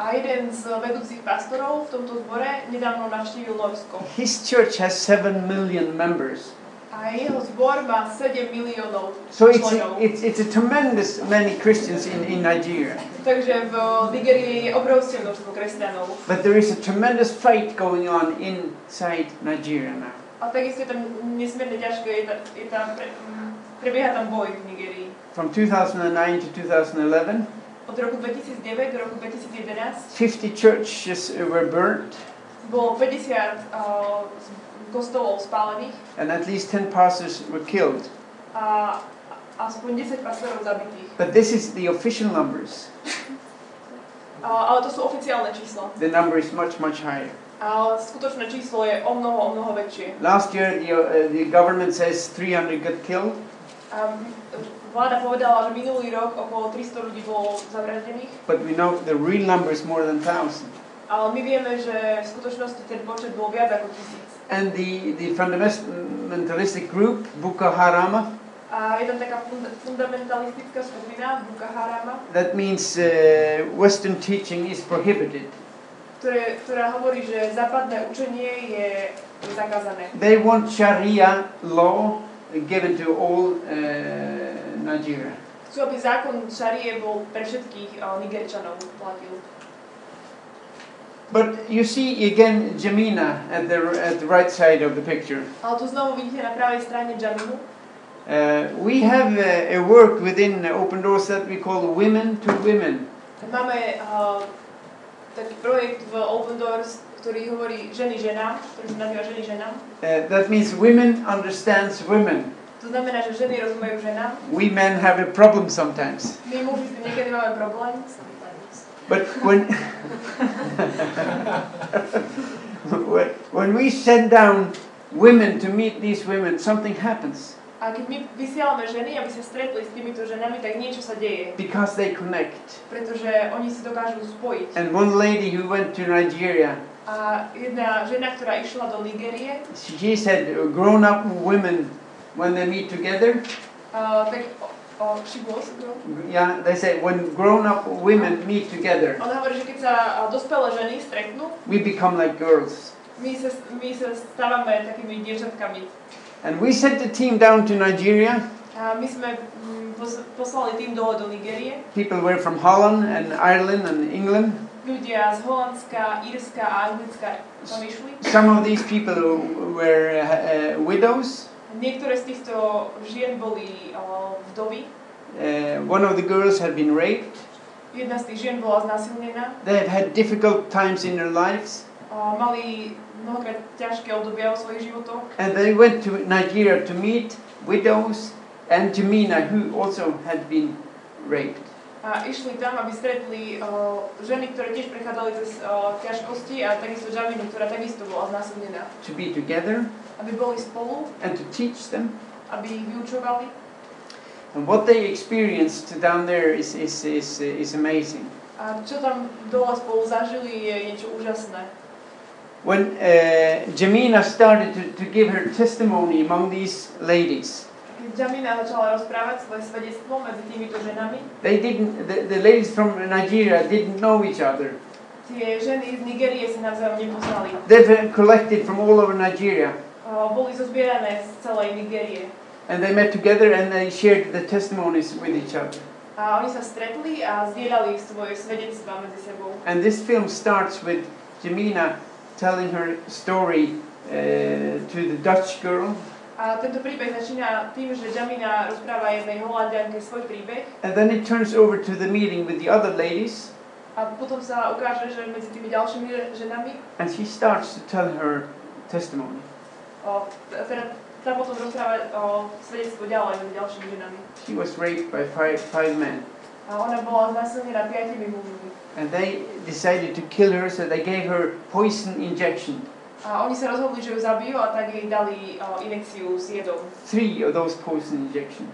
A jeden z vedúcich pastorov v tomto zbore nedávno navštívil Norsko. His church has seven million members. A jeho zbor má 7 miliónov So it's členov. it's, it's a tremendous many Christians in, in Nigeria. Takže v Nigerii je obrovské množstvo kresťanov. But there is a tremendous fight going on inside Nigeria now. A takisto je tam nesmierne ťažké, je tam, je tam pre, mm, prebieha tam boj v Nigerii. From 2009 to 2011, Od roku 2009 do roku 2011 50 churches were burnt bolo 50 uh, kostolov spálených and at least 10 pastors were killed. a aspoň 10 pastorov zabitých. But this is the official numbers. A, ale to sú oficiálne čísla. The number is much, much higher. Ale skutočné číslo je o mnoho, o mnoho väčšie. Last year, the, uh, the government says 300 got killed. A vláda povedala, že minulý rok okolo 300 ľudí bolo zavraždených, But we know the real number is more than 1,000. ale my vieme, že v skutočnosti ten počet bol viac ako tisíc. And the, the fundamentalistic group, Boko Harama, that means uh, Western teaching is prohibited. ktoré, ktorá hovorí, že západné učenie je zakázané. They want Sharia law given to all uh, Nigeria. Chcú, aby zákon šarie bol pre všetkých uh, Nigerčanov platil. But you see again Jamina at the, at the right side of the picture. Ale tu znovu vidíte na pravej strane Jaminu. Uh, we have a, a work within Open Doors that we call Women to Women. Máme uh, taký projekt v Open Doors, ktorý hovorí ženy ženám, ktorý sa nazýva ženy ženám. Uh, that means women understands women. To znamená, že ženy rozumejú ženám. We men have a problem sometimes. My muži niekedy máme problém. But when, when, when we send down women to meet these women, something happens A keď my vysielame ženy, aby sa stretli s týmito ženami, tak niečo sa deje. because they connect. Pretože oni si dokážu spojiť. And one lady who went to Nigeria, A jedna žena, ktorá išla do Nigérie, she said, grown up women, when they meet together, uh, tak o, o, she was, girl? yeah, they say, when grown up women meet together, Ona hovorí, že keď sa a, dospelé ženy stretnú, we become like girls. my sa, my sa stávame takými dievčatkami. And we sent the team down to Nigeria. A my sme mm, pos, poslali tým dole do Nigérie. People were from Holland and Ireland and England. Ľudia z Holandska, Írska a Anglicka tam išli. Some of these people were uh, widows. Niektoré z týchto žien boli uh, vdovy. Uh, one of the girls had been raped. Jedna z tých žien bola znásilnená. They have had difficult times in their lives. Uh, mali mnohokrát ťažké obdobia vo svojich životoch. And they went to Nigeria to meet widows and Jamina, who also had been raped. A išli tam, aby stretli uh, ženy, ktoré tiež prechádzali cez uh, ťažkosti a takisto Jaminu, ktorá takisto bola znásilnená. To be together Aby boli spolu, and to teach them. aby ich vyučovali. And what they experienced down there is, is, is, is amazing. A čo tam dole spolu zažili je niečo úžasné. When uh, Jamina started to, to give her testimony among these ladies, Keď Jamina začala rozprávať svoje svedectvo medzi týmito ženami, they didn't, the, the ladies from Nigeria didn't know each other. tie ženy z Nigérie sa navzájom nepoznali. They've collected from all over Nigeria. Boli zozbierané z celej Nigérie. And they met together and they shared the testimonies with each other. A oni sa stretli a zdieľali svoje svedectvá medzi sebou. And this film starts with Jamina telling her story uh, to the Dutch girl. A tento príbeh začína tým, že Jamina rozpráva jednej holandianke svoj príbeh And then it turns over to the meeting with the other ladies. a potom sa ukáže, že medzi tými ďalšími ženami, And she starts to tell her testimony. o, teda tá potom rozpráva o svedectvo ďalej medzi ďalšími ženami. She was raped by five, five men. A ona bola znásilnená piatimi mužmi. And they decided to kill her, so they gave her poison injection. A oni sa rozhodli, že ju zabijú a tak jej dali o, inekciu s jedom. Three of those poison injections.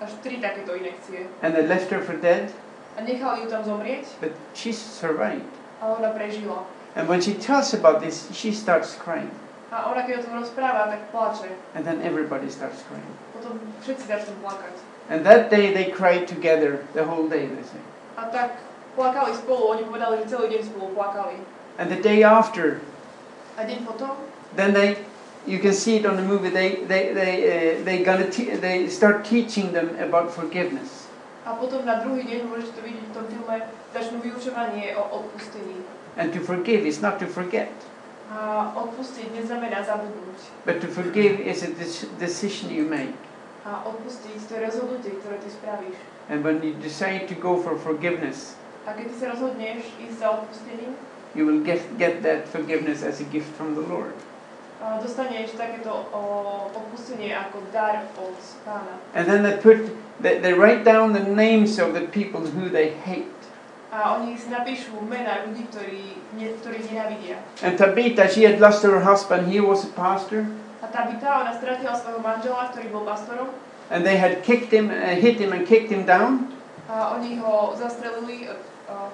Až tri takéto inekcie. And they left her for dead, A nechali ju tam zomrieť but she survived. a ona prežila. And when she tells about this, she starts crying. A ona keď o tom rozpráva, tak plače. And then everybody starts crying. Potom všetci začnú plakať. And that day they cried together, the whole day, they say. A tak plakali spolu, oni povedali, že celý deň spolu plakali. And the day after, A deň potom, then they, you can see it on the movie, they, they, they, uh, they, gonna they start teaching them about forgiveness. a potom na druhý deň, môžete to vidieť v tom filme, začnú vyučovanie o odpustení. And to forgive is not to forget, A odpustiť neznamená zabudnúť. but to forgive is a decision you make. A odpustiť to je rozhodnutie, ktoré ty spravíš. And when you decide to go for forgiveness, A keď ty sa rozhodneš ísť za odpustením, you will get, get that forgiveness as a gift from the Lord. a dostaneš takéto o, odpustenie ako dar od pána. And then they put, they, they write down the names of the people who they hate. A oni si napíšu mená ľudí, ktorí, ne, ktorí nenávidia. And Tabitha, she had lost her husband, he was a pastor, A Tabita, ona stratila svojho manžela, ktorý bol pastorom. and they had kicked him, uh, hit him and kicked him down. A oni ho zastrelili, uh,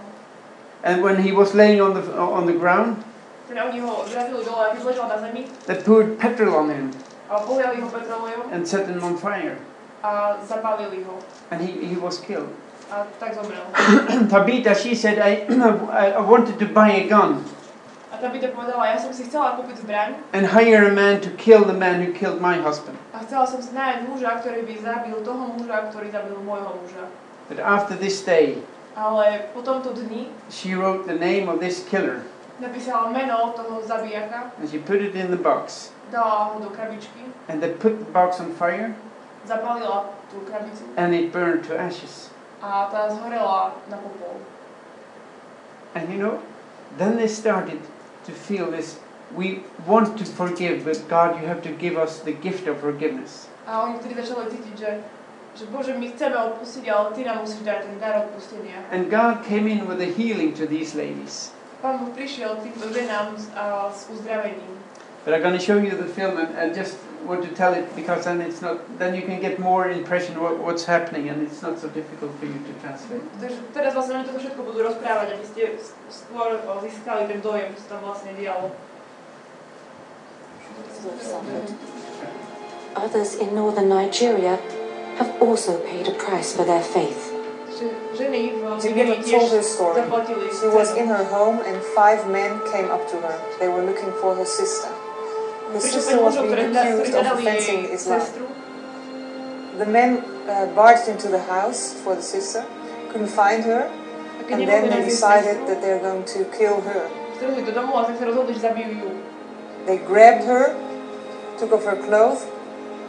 And when he was laying on the, on the ground, teda oni ho zrazili dole, a keď ležal na zemi. they poured petrol on him A poliali ho petrolejom and set him on fire. a zapálili ho. And he, he was killed. A tak zomrel. [CLEARS THROAT] Tabitha, she said, [CLEARS THROAT] I, I wanted to buy a gun A Tabita povedala, ja som si chcela kúpiť zbraň and hire a man to kill the man who killed my husband. a chcela som si nájsť muža, ktorý by zabil toho muža, ktorý zabil môjho muža. But after this day, Ale dni she wrote the name of this killer napísala meno toho zabijaka, and she put it in the box. dala ho do krabičky, And they put the box on fire, zapálila tú krabicu and it burned to ashes. a tá zhorela na popol. And you know, then they started to feel this. We want to forgive, but God, you have to give us the gift of forgiveness. A oni vtedy začali cítiť, že, že Bože, my chceme odpustiť, ale Ty nám musíš dať ten dar odpustenia. And God came in with a healing to these ladies. Pán Boh prišiel týmto ženám s, a, s uzdravením. But I'm going to show you the film and I just want to tell it because then it's not then you can get more impression what, what's happening and it's not so difficult for you to translate. Takže teraz vlastne oni toto všetko budú rozprávať, aby ste skôr o, získali ten dojem, čo sa tam vlastne dialo. Others in northern Nigeria have also paid a price for their faith. Že ženy v Jibila Nigerii told her story. She was in her home and five men came up to her. They were looking for her sister. The sister was being accused of hľadali offending Islam. The men uh, barged into the house for the sister, couldn't find her, and then they decided that they're going to kill her. vtrhli do domu a tak sa rozhodli, že zabijú ju. They grabbed her, took off her clothes,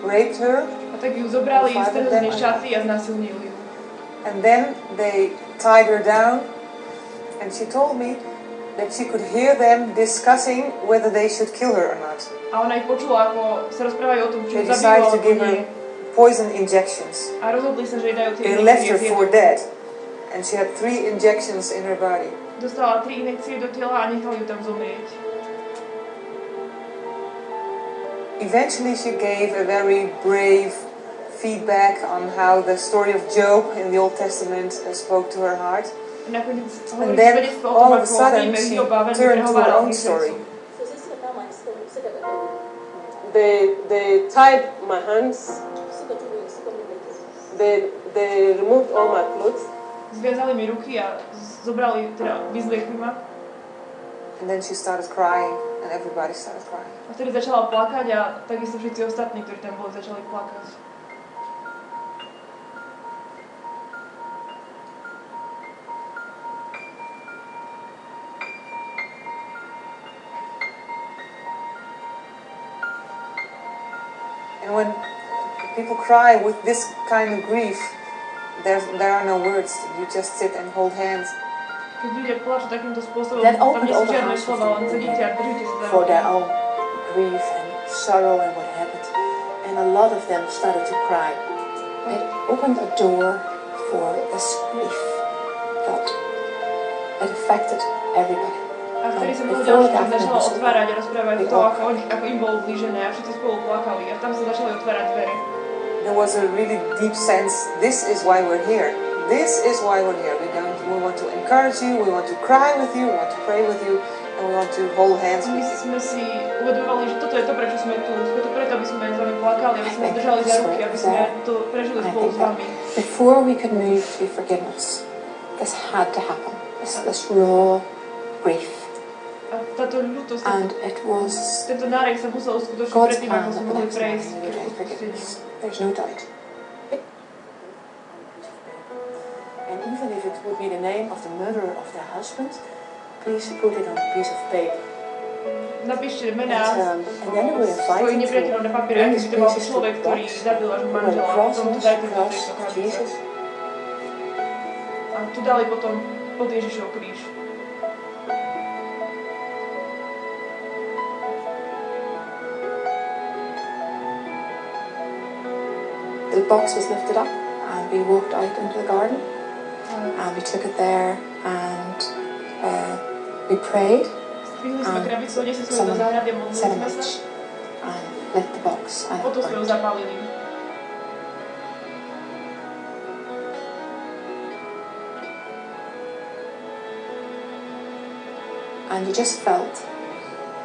raped her, A tak ju zobrali, strhli z them šaty a znásilnili ju. and then they tied her down. And she told me that she could hear them discussing whether they should kill her or not. A ona ich počula, ako sa rozprávajú o tom, či They ju zabijú decided to alebo give nie. her poison injections. A rozhodli sa, že jej dajú tie They left her for dead, and she had three injections in her body. Dostala tri injekcie do tela a nechali ju tam zomrieť. Eventually, she gave a very brave feedback on how the story of Job in the Old Testament uh, spoke to her heart. And then, all of a sudden, she turned to her own story. They, they tied my hands, they, they removed all my clothes, Zviazali mi ruky a zobrali, teda vyzliekli ma. And then she started crying, and everybody started crying. A vtedy začala plakať a takisto všetci ostatní, ktorí tam boli, začali plakať. And when people cry with this kind of grief, there, there are no words. You just sit and hold hands. Keď ľudia plačú takýmto spôsobom, That opened all the hearts of len the sedíte a držíte sa za for their own grief and sorrow and what happened. And a lot of them started to cry. It opened a door for this grief that it affected everybody. A vtedy sa Before mnoho ďalších that, ľudí začalo it was- otvárať a rozprávať to, ako, oni, ako im bolo blížené a všetci spolu plakali. A tam sa začali otvárať dvere. There was a really deep sense. This is why we're here. This is why we're here. We don't. We want to encourage you. We want to cry with you. We want to pray with you, and we want to hold hands with you. sme si uvedomovali, že toto je to, prečo sme tu. Sme tu preto, aby sme vami plakali, aby sme zdržali za ruky, aby sme to prežili spolu s vami. before we could move to forgiveness, this had to happen. This, this raw grief. And it was God's nárek sa musel uskutočniť. There's no doubt. And even if it would be the name of the murderer of the husband, please put it on a piece of paper. Napíšte mená svojich nepriateľov na ehm, papier, aký by to mal človek, ktorý zabil až manžela. Tomu dajte na A tu dali potom pod Ježišov kríž. Box was lifted up and we walked out into the garden and we took it there and uh, we prayed Zdvihli sme A krabicu, odnesli sme ju do someone záhrady a modlili set a match and lit the box and it burned. And you just felt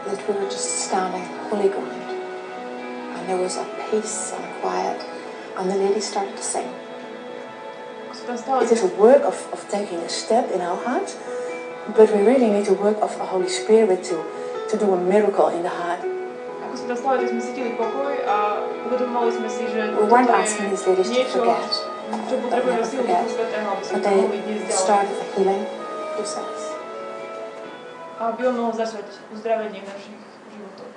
that we were just standing on holy ground. And there was a peace and a quiet. And the lady started to sing. It is a work of, of taking a step in our heart, but we really need a work of the Holy Spirit to, to do a miracle in the heart. ako sa tam stali, tak sme cítili pokoj a uvedomovali sme si, že We weren't asking these ladies to forget, potrebujeme never forget. Duchu Svetého, aby sme but they mohli dnes ďalej. started the healing process. A aby on mohol začať uzdravenie v našich životoch.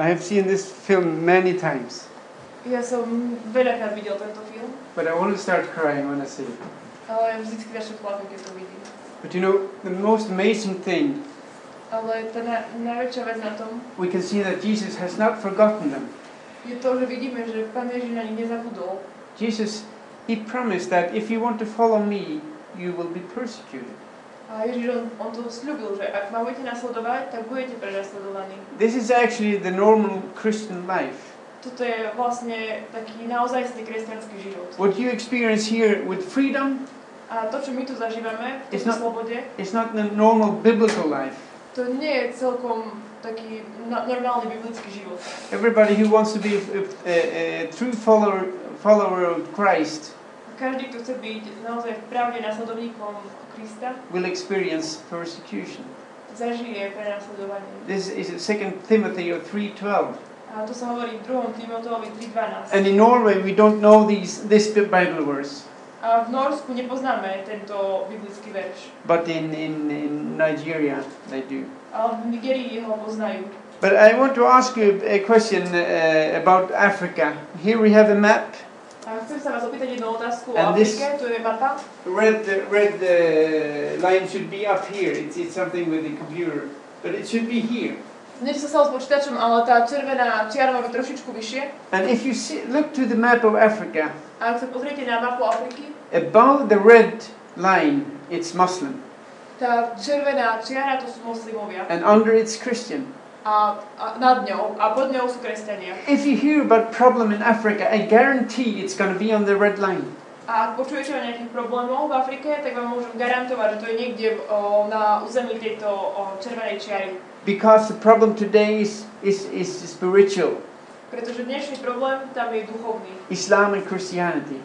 I have seen this film many times, Ja som veľakrát videl tento film, but I want to start crying when I see it. vždycky začne plakať, keď to vidím. But you know, the most amazing thing, na, najväčšia vec na tom we can see that Jesus has not forgotten them. to, že vidíme, že Pán Ježiš na nich nezabudol. Jesus, He promised that if you want to follow me, you will be persecuted. A Ježiš, on, on to slúbil, že ak ma budete nasledovať, tak budete prenasledovaní. This is actually the normal Christian life. Toto je vlastne taký naozajstný kresťanský život. What you experience here with freedom A to, čo my tu zažívame v It's tejto not- slobode, is not the normal biblical life. to nie je celkom taký na- normálny biblický život. Everybody who wants to be a, a, a true follower, follower of Christ Každý, kto chce byť naozaj v pravde následovníkom Krista, will experience persecution. zažije prenasledovanie. This is 2 Timothy 3:12. A to sa hovorí v 2. Timoteovi 3.12. And in Norway we don't know these this Bible verse, A v Norsku nepoznáme tento biblický verš, but in, in, in Nigeria they do. ale v Nigerii ho poznajú. But I want to ask you a question uh, about Africa. Here we have a map. A chcem sa vás opýtať jednu otázku o And this- Afrike, tu je mapa. Red red uh, line should be up here. It's, it's something with the computer, but it should be here. Niečo sa stalo s počítačom, ale tá červená čiara má byť trošičku vyššie. And if you see, look to the map of Africa, A ak sa pozriete na mapu Afriky, above the red line, it's Muslim, tá červená čiara to sú moslimovia. and under it's Christian. A, a nad ňou, a pod ňou sú kresťania. If you hear about problem in Africa, I guarantee it's going to be on the red line. A ak počujete o nejakých problémov v Afrike, tak vám môžem garantovať, že to je niekde o, na území tejto o, červenej čiary. Because the problem today is, is, is spiritual, Pretože dnešný problém tam je duchovný. Islam and Christianity.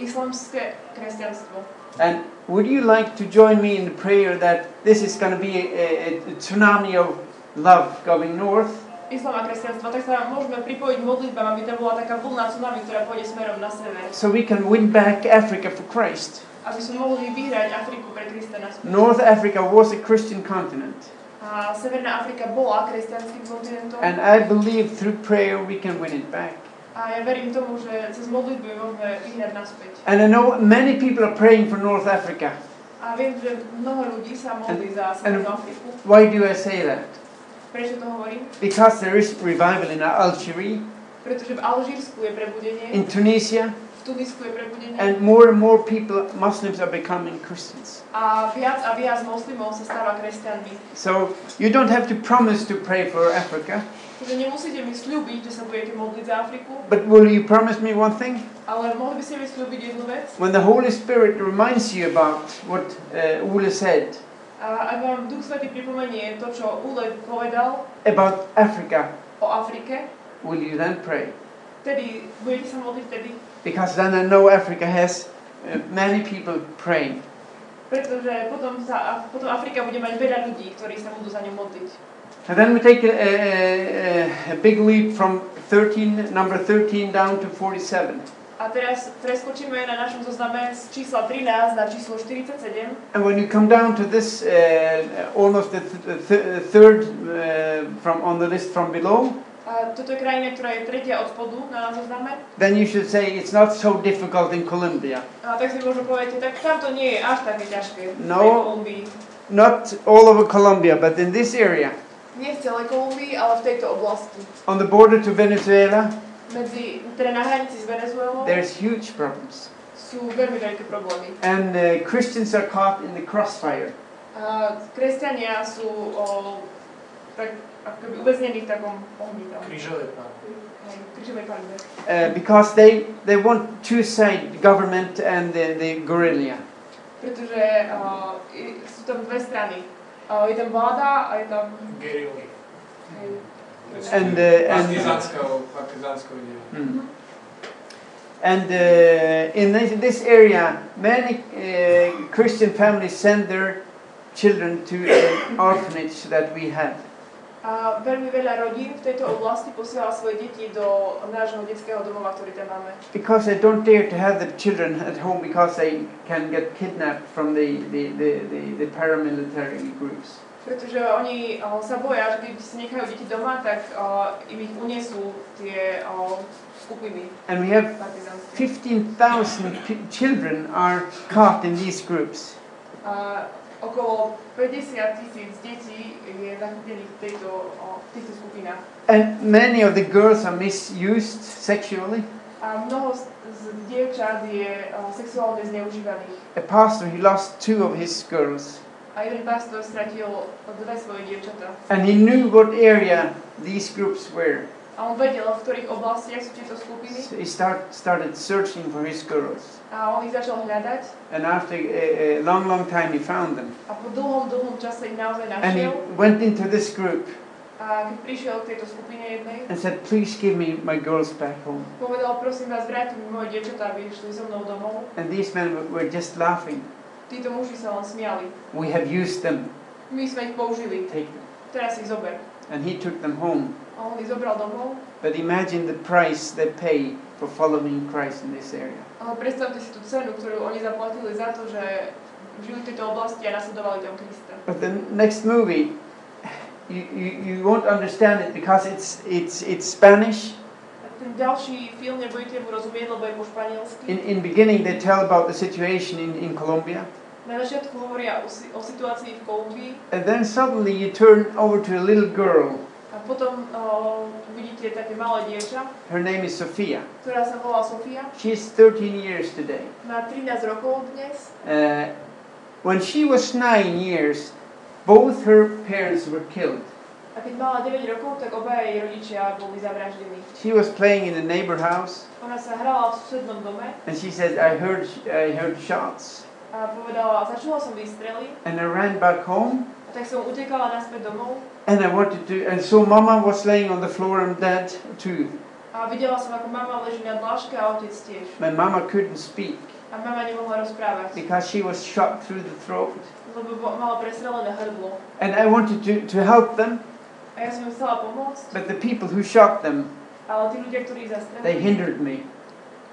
Islamské kresťanstvo. And would you like to join me in the prayer that this is going to be a, a, a tsunami of love going north? Islam a kresťanstvo, tak sa môžeme pripojiť modlitbám, aby tam bola taká vlna tsunami, ktorá pôjde smerom na sever. So we can win back Africa for Christ. Aby sme mohli vyhrať Afriku pre Krista naspäť. North Africa was a Christian continent. A Severná Afrika bola kresťanským kontinentom. And I believe through prayer we can win it back. A ja verím tomu, že cez modlitbu môžeme vyhrať naspäť. And I know many people are praying for North Africa. A viem, že mnoho ľudí sa modlí za Severnú Afriku. Why do I say that? Prečo to hovorím? Because there is revival in Algeria, Pretože v Alžírsku je prebudenie, in Tunisia, v Tunisku je prebudenie and more and more people, Muslims, are becoming Christians. a viac a viac moslimov sa stáva kresťanmi. So you don't have to promise to pray for Africa, Takže nemusíte mi slúbiť, že sa budete modliť za Afriku, but will you promise me one thing? ale mohli by ste mi slúbiť jednu vec. When the Holy Spirit reminds you about what uh, Ule said A ak vám Duch Svetý pripomenie to, čo povedal about Africa, o Afrike, will you then pray? vtedy budete sa modliť vtedy, Because then I know Africa has uh, many people praying. pretože potom, sa, a potom Afrika bude mať veľa ľudí, ktorí sa budú za ňu modliť. And then we take a, a, a, a big leap from 13, number 13 down to 47. A teraz preskočíme na našom zozname z čísla 13 na číslo 47. And when you come down to this, uh, almost the th- th- third uh, from on the list from below, A toto je krajina, ktorá je tretia od spodu na zozname. then you should say it's not so difficult in Colombia. A tak si možno poviete, tak tam to nie je až také ťažké No. Not all over Colombia, but in this area, Nie v celej Kolumbii, ale v tejto oblasti. on the border to Venezuela, Medzi, teda na hranici s Venezuelou there's huge problems. sú veľmi veľké. And uh, Christians are caught in the crossfire. A kresťania sú o, tak, akoby uväznení v takom ohni tam. Krížové pán. Hej, Krížovej palbe. Uh, because they, they want to side government and the, the guerrilla. Pretože uh, i- sú tam dve strany. Uh, je tam vláda a je tam... Gerily. Hej, And, uh, and, Partizánskou, partizánskou. Hmm. And uh, in this, this area, many uh, Christian families send their children to an orphanage that we have. A veľmi veľa rodín v tejto oblasti posiela svoje deti do nášho detského domova, ktorý tam máme. Because they don't dare to have the children at home because they can get kidnapped from the, the, the, the, the paramilitary groups. Pretože oni o, sa boja, že keď si nechajú deti doma, tak o, im ich unesú tie o, skupiny And we have partizánske. 15,000 p- children are caught in these groups. A okolo 50 tisíc detí je zachytených v, tejto, o, v týchto skupinách. And many of the girls are misused sexually. A mnoho z, z dievčat je o, sexuálne zneužívaných. A pastor, he lost two of his girls. A jeden pastor stratil dve svoje dievčatá. And he knew what area these groups were. A on vedel, v ktorých oblastiach sú tieto skupiny. So he start, started searching for his girls. A on ich začal hľadať. And after a, a long, long time, he found them. A po dlhom, dlhom čase ich naozaj And he went into this group A keď prišiel k tejto skupine jednej, and said, Please give me my girls back home. povedal, prosím vás, vráťte mi moje dievčatá, aby išli so mnou domov. And these men were just laughing. Títo muži sa len smiali. We have used them. My sme ich použili, Take them. teraz ich zober. And he took them home. A on ich zobral domov. But imagine the price they pay for following Christ in this area. Ale predstavte si tú cenu, ktorú oni zaplatili za to, že žili v tejto oblasti a nasledovali tam Krista. But the next movie, you, you, you won't understand it because it's, it's, it's Spanish. In, in beginning, they tell about the situation in, in Colombia. Na začiatku hovoria o, si- o situácii v Kolumbii And then suddenly you turn over to a little girl. a potom o, vidíte také malé dievča, Her name is Sofia. ktorá sa volá Sofia. She's 13 years today. Má 13 rokov dnes. Uh, when she was nine years, both her parents were killed. A keď mala 9 rokov, tak obaja jej rodičia boli zavraždení. She was playing in the neighbor house, Ona sa hrala v susednom dome and she said, "I heard, I heard shots." A povedala, začula som výstrely And I ran back home, a tak som utekala naspäť domov and I wanted to. And so Mama was laying on the floor and dead too. a videla som, ako mama leží na dláške a otec tiež. My mama couldn't speak A mama nemohla rozprávať, because she was shot through the throat. lebo bo- mala prestrelené hrdlo. And I wanted to, to help them, A ja som im chcela pomôcť, but the people who shot them, ale tí ľudia, ktorí ich they zastrelili, hindered me.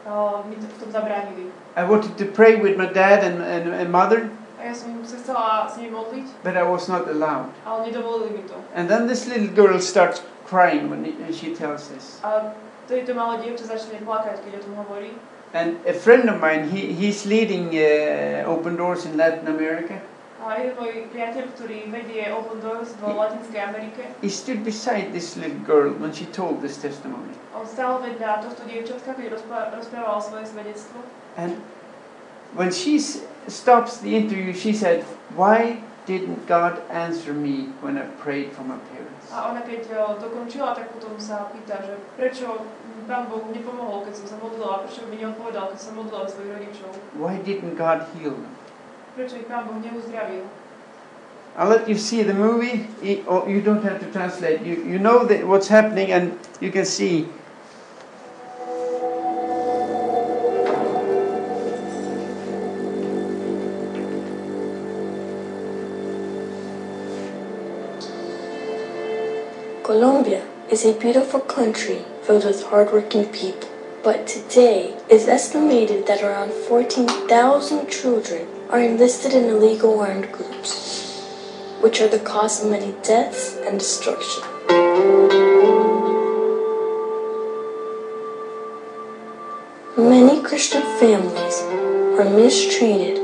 a mi to, v tom zabránili. I wanted to pray with my dad and, and, and mother, A ja som sa chcela s nimi modliť, but I was not allowed. ale nedovolili mi to. And then this little girl starts crying when he- she tells this. A to malé dievča začne plakať, keď o tom hovorí. And a friend of mine, he, he's leading uh, Open Doors in Latin America. A jeden môj priateľ, ktorý vedie Open Doors v Latinskej Amerike, He stood beside this little girl when she told this testimony. On stál vedľa tohto dievčatka, keď rozpá- rozprával svoje svedectvo. And when she s- stops the interview, she said, Why didn't God answer me when I prayed for my parents? A ona keď o, dokončila, tak potom sa pýta, že prečo mi Pán Boh nepomohol, keď som sa modlila, prečo mi neodpovedal, keď som modlila za svojich rodičov, Why didn't God heal them? prečo ich Pán Boh neuzdravil. I'll let you see the movie. Oh, You don't have to translate. You, you know that what's happening, and you can see. Colombia is a beautiful country filled with hardworking people. But today, it's estimated that around 14,000 children are enlisted in illegal armed groups, which are the cause of many deaths and destruction. Many Christian families are mistreated,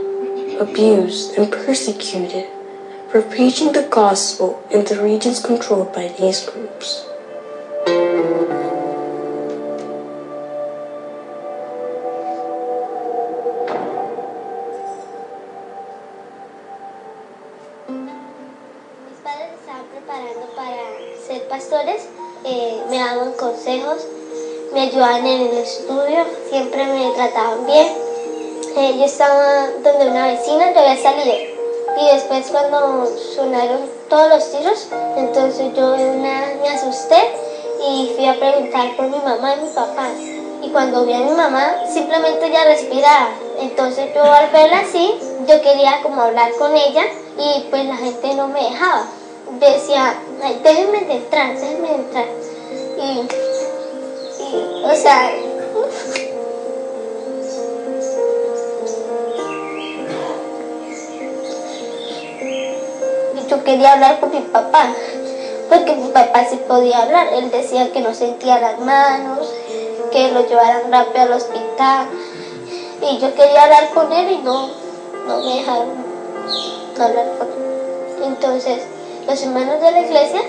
abused, and persecuted for preaching the gospel in the regions controlled by these groups. Mis padres estaban preparando para ser pastores, eh, me daban consejos, me ayudaban en el estudio, siempre me trataban bien. Eh, yo estaba donde una vecina, yo había salido. Y después cuando sonaron todos los tiros, entonces yo una me asusté y fui a preguntar por mi mamá y mi papá. Y cuando vi a mi mamá, simplemente ella respiraba. Entonces yo al verla así, yo quería como hablar con ella y pues la gente no me dejaba. Decía, déjenme de entrar, déjenme entrar. Y, y o sea, yo quería hablar con mi papá, porque mi papá sí podía hablar. Él decía que no sentía las manos, que lo llevaran rápido al hospital. Y yo quería hablar con él y no, no me dejaron hablar con él. Entonces, los hermanos de la iglesia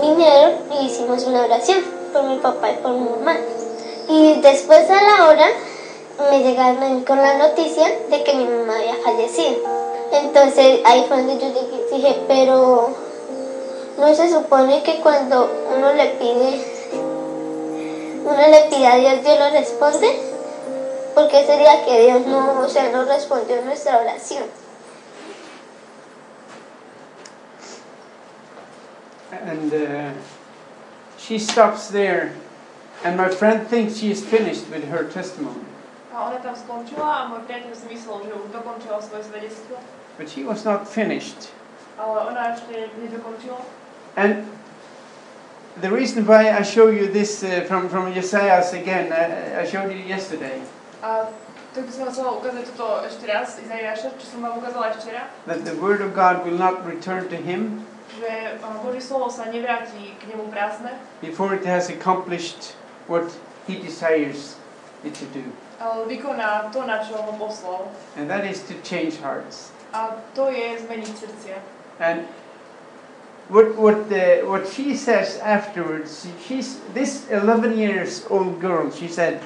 vinieron y hicimos una oración por mi papá y por mi mamá. Y después a la hora me llegaron con la noticia de que mi mamá había fallecido. Entonces ahí fue donde yo dije, dije, pero no se supone que cuando uno le pide, uno le pide a Dios, Dios lo responde. ¿Por qué sería que Dios no, o sea, no respondió nuestra oración? And uh, she stops there, and my friend thinks she is finished with her testimony. A ona tam skončila a môj priateľ si myslel, že už dokončila svoje svedectvo, But she was not finished. Ale ona ešte nedokončila. And the reason why I show you this uh, from, from Isaiah's again, I, I showed you yesterday, A tak by som vám chcela ukázať toto ešte raz, Izaiáša, čo som vám ukázala ešte včera, that the word of God will not return to him že a, Božie slovo sa nevráti k nemu prázdne, before it has accomplished what he desires it to do. ale vykoná to, na čo ho poslal. And that is to change hearts. A to je zmeniť srdcia. And what, what, the, what she says afterwards, she's, this 11 years old girl, she said,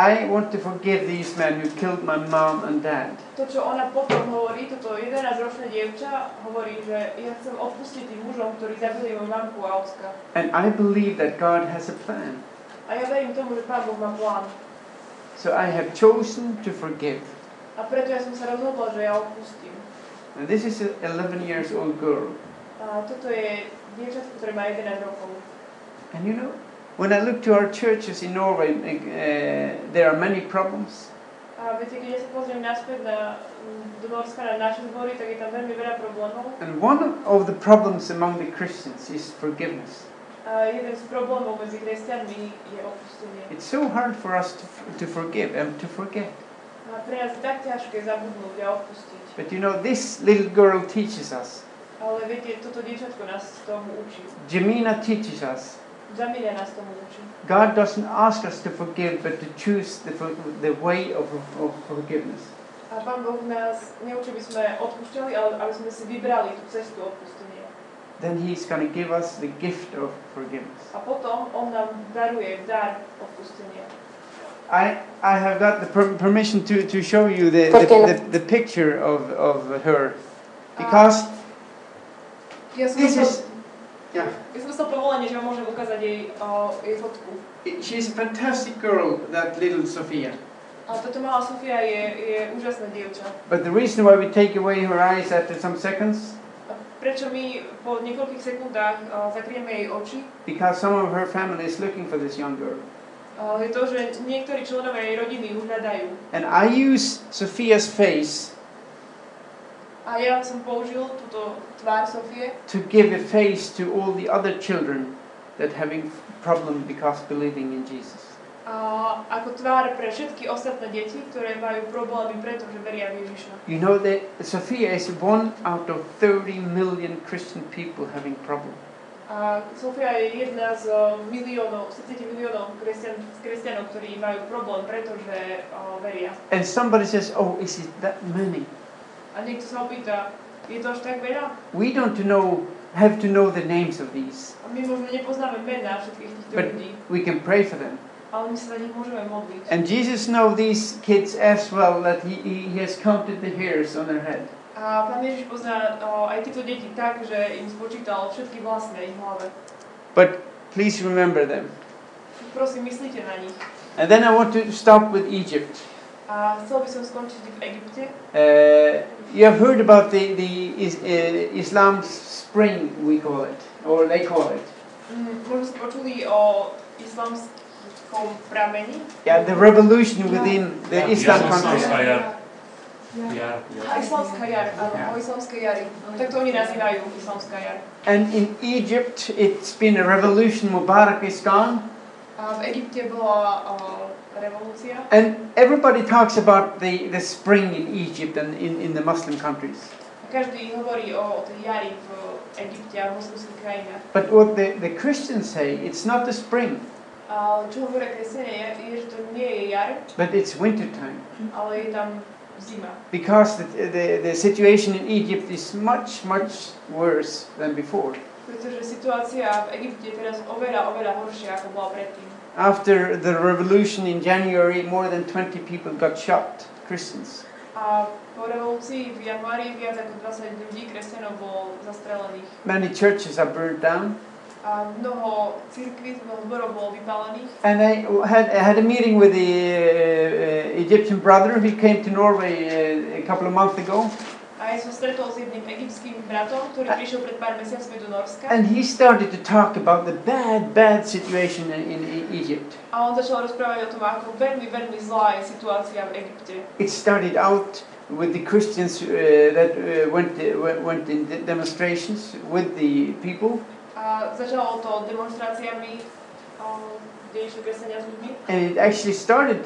I want to forgive these men who killed my mom and dad. To, čo ona potom hovorí, toto 11-ročné dievča hovorí, že ja chcem odpustiť tým mužom, ktorí zabili moju mamku a. And I believe that God has a plan. A ja verím tomu, že Pán Boh má plán. So I have chosen to forgive. A preto ja som sa rozhodla, že ja odpustím. And this is an 11 years old girl. A toto je dievčatko, ktoré má 11 rokov. And you know, when I look to our churches in Norway, uh, there are many problems. A viete, keď ja sa pozriem naspäť na, Norska na naše zbory, tak je tam veľmi veľa problémov. And one of the problems among the Christians is forgiveness. A jeden z problémov medzi kresťanmi je odpustenie. It's so hard for us to, to forgive and to forget. A pre nás je tak ťažké zabudnúť a odpustiť. But you know, this little girl teaches us. Ale toto dievčatko nás tomu učí. Jamina teaches us. Zamilia nás tomu učí. God doesn't ask us to forgive, but to choose the, the way of, of forgiveness. A Pán Boh nás neučí, aby sme odpúšťali, ale aby sme si vybrali tú cestu odpustenia. Then He's going to give us the gift of forgiveness. A potom On nám daruje dar odpustenia. I, I have got the per- permission to, to show you the, ¿Por qué no? the, the, the picture of, of her. Because ah. Ja som this is, yeah, ja som dostal povolenie, že vám môžem ukázať jej, o, jej fotku. she's a fantastic girl, that little Sophia. A toto malá Sofia je, je úžasná dievča. But the reason why we take away her eyes after some seconds, prečo my po niekoľkých sekundách o, zakrieme jej oči? because some of her family is looking for this young girl. To, že niektorí členovia jej rodiny ju hľadajú. And I use Sophia's face A ja som použil túto tvár Sofie, to give a face to all the other children that having problem because believing in Jesus. a, ako tvár pre všetky ostatné deti, ktoré majú problémy, pretože veria v Ježiša. You know that Sophia is one out of 30 million Christian people having problem. Sofia je jedna z miliónov, z 30 miliónov kresťan, kresťanov, ktorí majú problém, pretože o, veria. And somebody says, "Oh, is it that many?" A niekto sa opýta, je to až tak veľa? We don't know have to know the names of these, A my možno nepoznáme mená všetkých týchto But- ľudí, we can pray for them. ale my sa za nich môžeme modliť. And Jesus know these kids as well that he, he has counted the hairs on their head. A Pán Ježiš pozná o, aj tieto deti tak, že im spočítal všetky vlasy na ich hlave. But please remember them. Prosím, myslíte na nich. And then I want to stop with Egypt. A chcel by som skončiť v Egypte. Uh, you have heard about the, the is, uh, Islam spring, we call it, or they call it. Mm, možno ste počuli o islamskom pramení. Yeah, the revolution within the Ja Islam som sa countries. ja. Jar. Islamská jar, áno, o islamskej. Tak to oni nazývajú, islamská jar. And in Egypt, it's been a revolution. Mubarak is gone. A v Egypte bola o, revolúcia. And everybody talks about the, the spring in Egypt and in, in the Muslim countries. Každý hovorí o, o tej jari v Egypte a v moslimských krajinách. But what the, the Christians say, it's not the spring, Ale čo hovoria kresťania je, je, že to nie je jar, but it's winter time. ale je tam zima. Because the, the, the situation in Egypt is much, much worse than before. Pretože situácia v Egypte je teraz oveľa, oveľa horšia, ako bola predtým. After the revolution in January, more than 20 people got shot, Christians. A po revolúcii v januári viac ako 20 ľudí, kresťanov, bolo zastrelených. Many churches are burned down. A mnoho cirkví, mnoho zborov bolo vypálených. And I had, I had a meeting with the uh, Egyptian brother. who came to Norway uh, a couple of months ago. A ja som stretol s jedným egyptským bratom, ktorý prišiel pred pár mesiacmi do Norska. And he started to talk about the bad, bad situation in, in Egypt. A on začal rozprávať o tom, ako veľmi, veľmi zlá je situácia v Egypte. It started out with the Christians uh, that uh, went, went, went in demonstrations with the people. Začalo to demonstráciami, um, o, kresťania s ľuďmi. And it actually started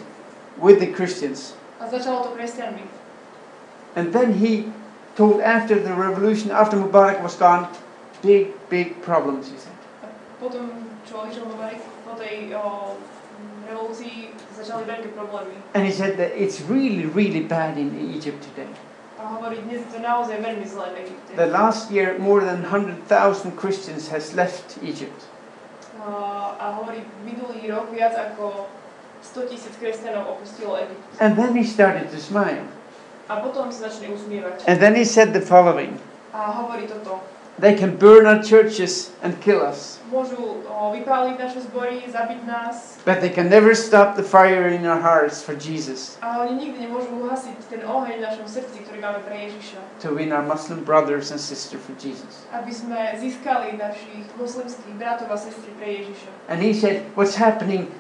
with the Christians. A začalo to kresťanmi. And then he told after the revolution, after Mubarak was gone, big, big problems, he said. A potom, čo išiel Mubarak, po tej o, m, revolúcii začali veľké problémy. And he said that it's really, really bad in Egypt today. The last year, more than 100,000 Christians has left Egypt. A, a hovorí, minulý rok viac ako 100 tisíc kresťanov opustilo Egypt. And then he started to smile. A potom sa začali usmievať. And then he said the following A hovorí toto. They can burn our churches and kill us, Môžu vypáliť naše zbory, zabiť nás, but they can never stop the fire in our hearts for Jesus ale oni nikdy nemôžu uhasiť ten oheň v našom srdci, ktorý máme pre Ježiša. to win our Muslim brothers and sisters for Jesus. Aby sme získali našich moslimských bratov a sestry pre Ježiša. And he said, What's happening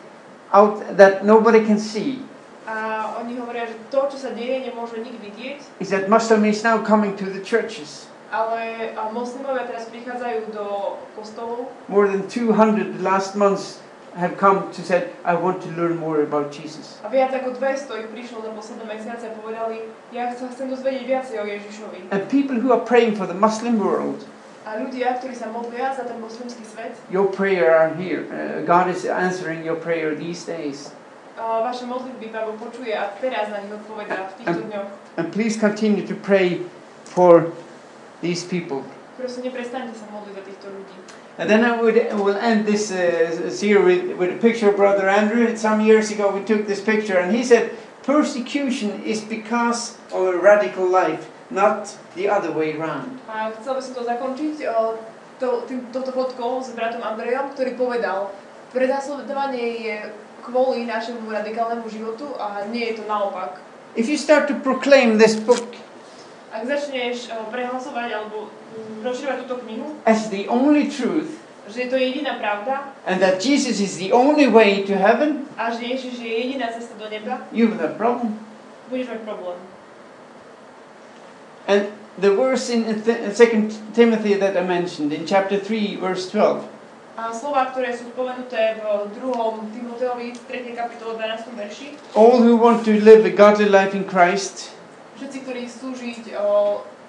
out that nobody can see A oni hovoria, že to, čo sa deje, nemôže nik vidieť, is that Muslim is now coming to the churches. Ale moslimovia teraz prichádzajú do kostolov. More than 200 the last months have come to said, I want to learn more about Jesus. A viac ako 200 ich prišlo za posledné mesiace a povedali, ja sa chcem dozvedieť viacej o Ježišovi. And people who are praying for the Muslim world, A ľudia, ktorí sa modlia za ten moslimský svet, your prayer are here. Uh, God is answering your prayer these days. a vaše modlitby Pán počuje a teraz na nich odpovedá v týchto dňoch. And please continue to pray for these people. Prosím, neprestaňte sa modliť za týchto ľudí. And then I would will end this uh, series with, with a picture of Brother Andrew. Some years ago, we took this picture, and he said, "Persecution is because of a radical life, not the other way around." A chcel by som to zakončiť o, to, tým, touto fotkou s bratom Andrejom, ktorý povedal, prenasledovanie je kvôli našemu radikálnemu životu a nie je to naopak. If you start to proclaim this book Ak začneš o, prehlasovať alebo rozširovať túto knihu, as the only truth, že je to jediná pravda and that Jesus is the only way to heaven, a že Ježiš je jediná cesta do neba, you have a problem. budeš mať problém. And the verse in Second Timothy that I mentioned in chapter three, verse twelve. A slova, ktoré sú spomenuté v druhom Timoteovi, 3. kapitole 12. verši, All who want to live a godly life in Christ všetci, ktorí chcú žiť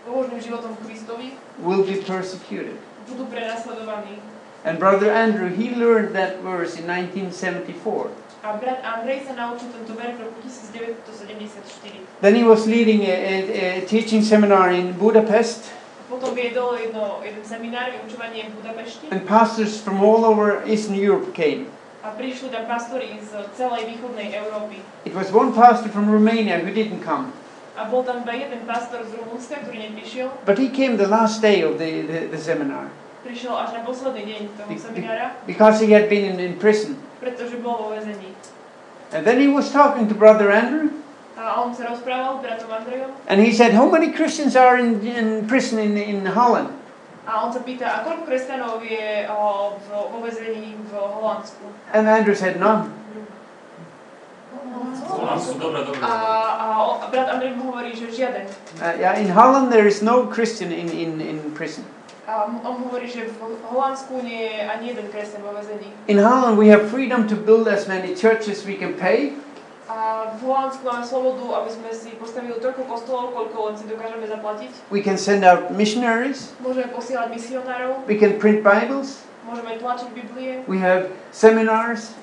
pobožným životom Kristovi, will be persecuted. budú prenasledovaní. And Brother Andrew, he learned that verse in 1974. A brat Andrej sa naučil tento verš v roku 1974. Then he was leading a, a, a teaching seminar in Budapest, Potom viedol jedno, jeden seminár, vyučovanie v Budapešti and pastors from all over Eastern Europe came. a prišli tam pastori z celej východnej Európy. It was one pastor from Romania who didn't come, A bol tam iba jeden pastor z Rumunska, ktorý neprišiel. but he came the last day of the, the, the seminar Prišiel až na posledný deň toho Be- seminára, because he had been in, in prison. pretože bol vo väzení. And then he was talking to Brother Andrew, A on sa rozprával s bratom Andrejom and he said, How many Christians are in, in prison in, in Holland? a on sa pýta, a koľko kresťanov je o, v, vo väzení v Holandsku? And Andrew said, None. Holandsku, dobre, dobre. A, a, a brat Andrej mu hovorí, že žiaden. Uh, yeah, in Holland, there is no Christian in, in, in prison. A m- on hovorí, že v Holandsku nie je ani jeden kresťan vo väzení. In Holland, we have freedom to build as many churches we can pay. A v Holandsku máme slobodu, aby sme si postavili toľko kostolov, koľko len si dokážeme zaplatiť. We can send out missionaries. Môžeme posielať misionárov, We can print Bibles. môžeme tlačiť Biblie, We have seminars.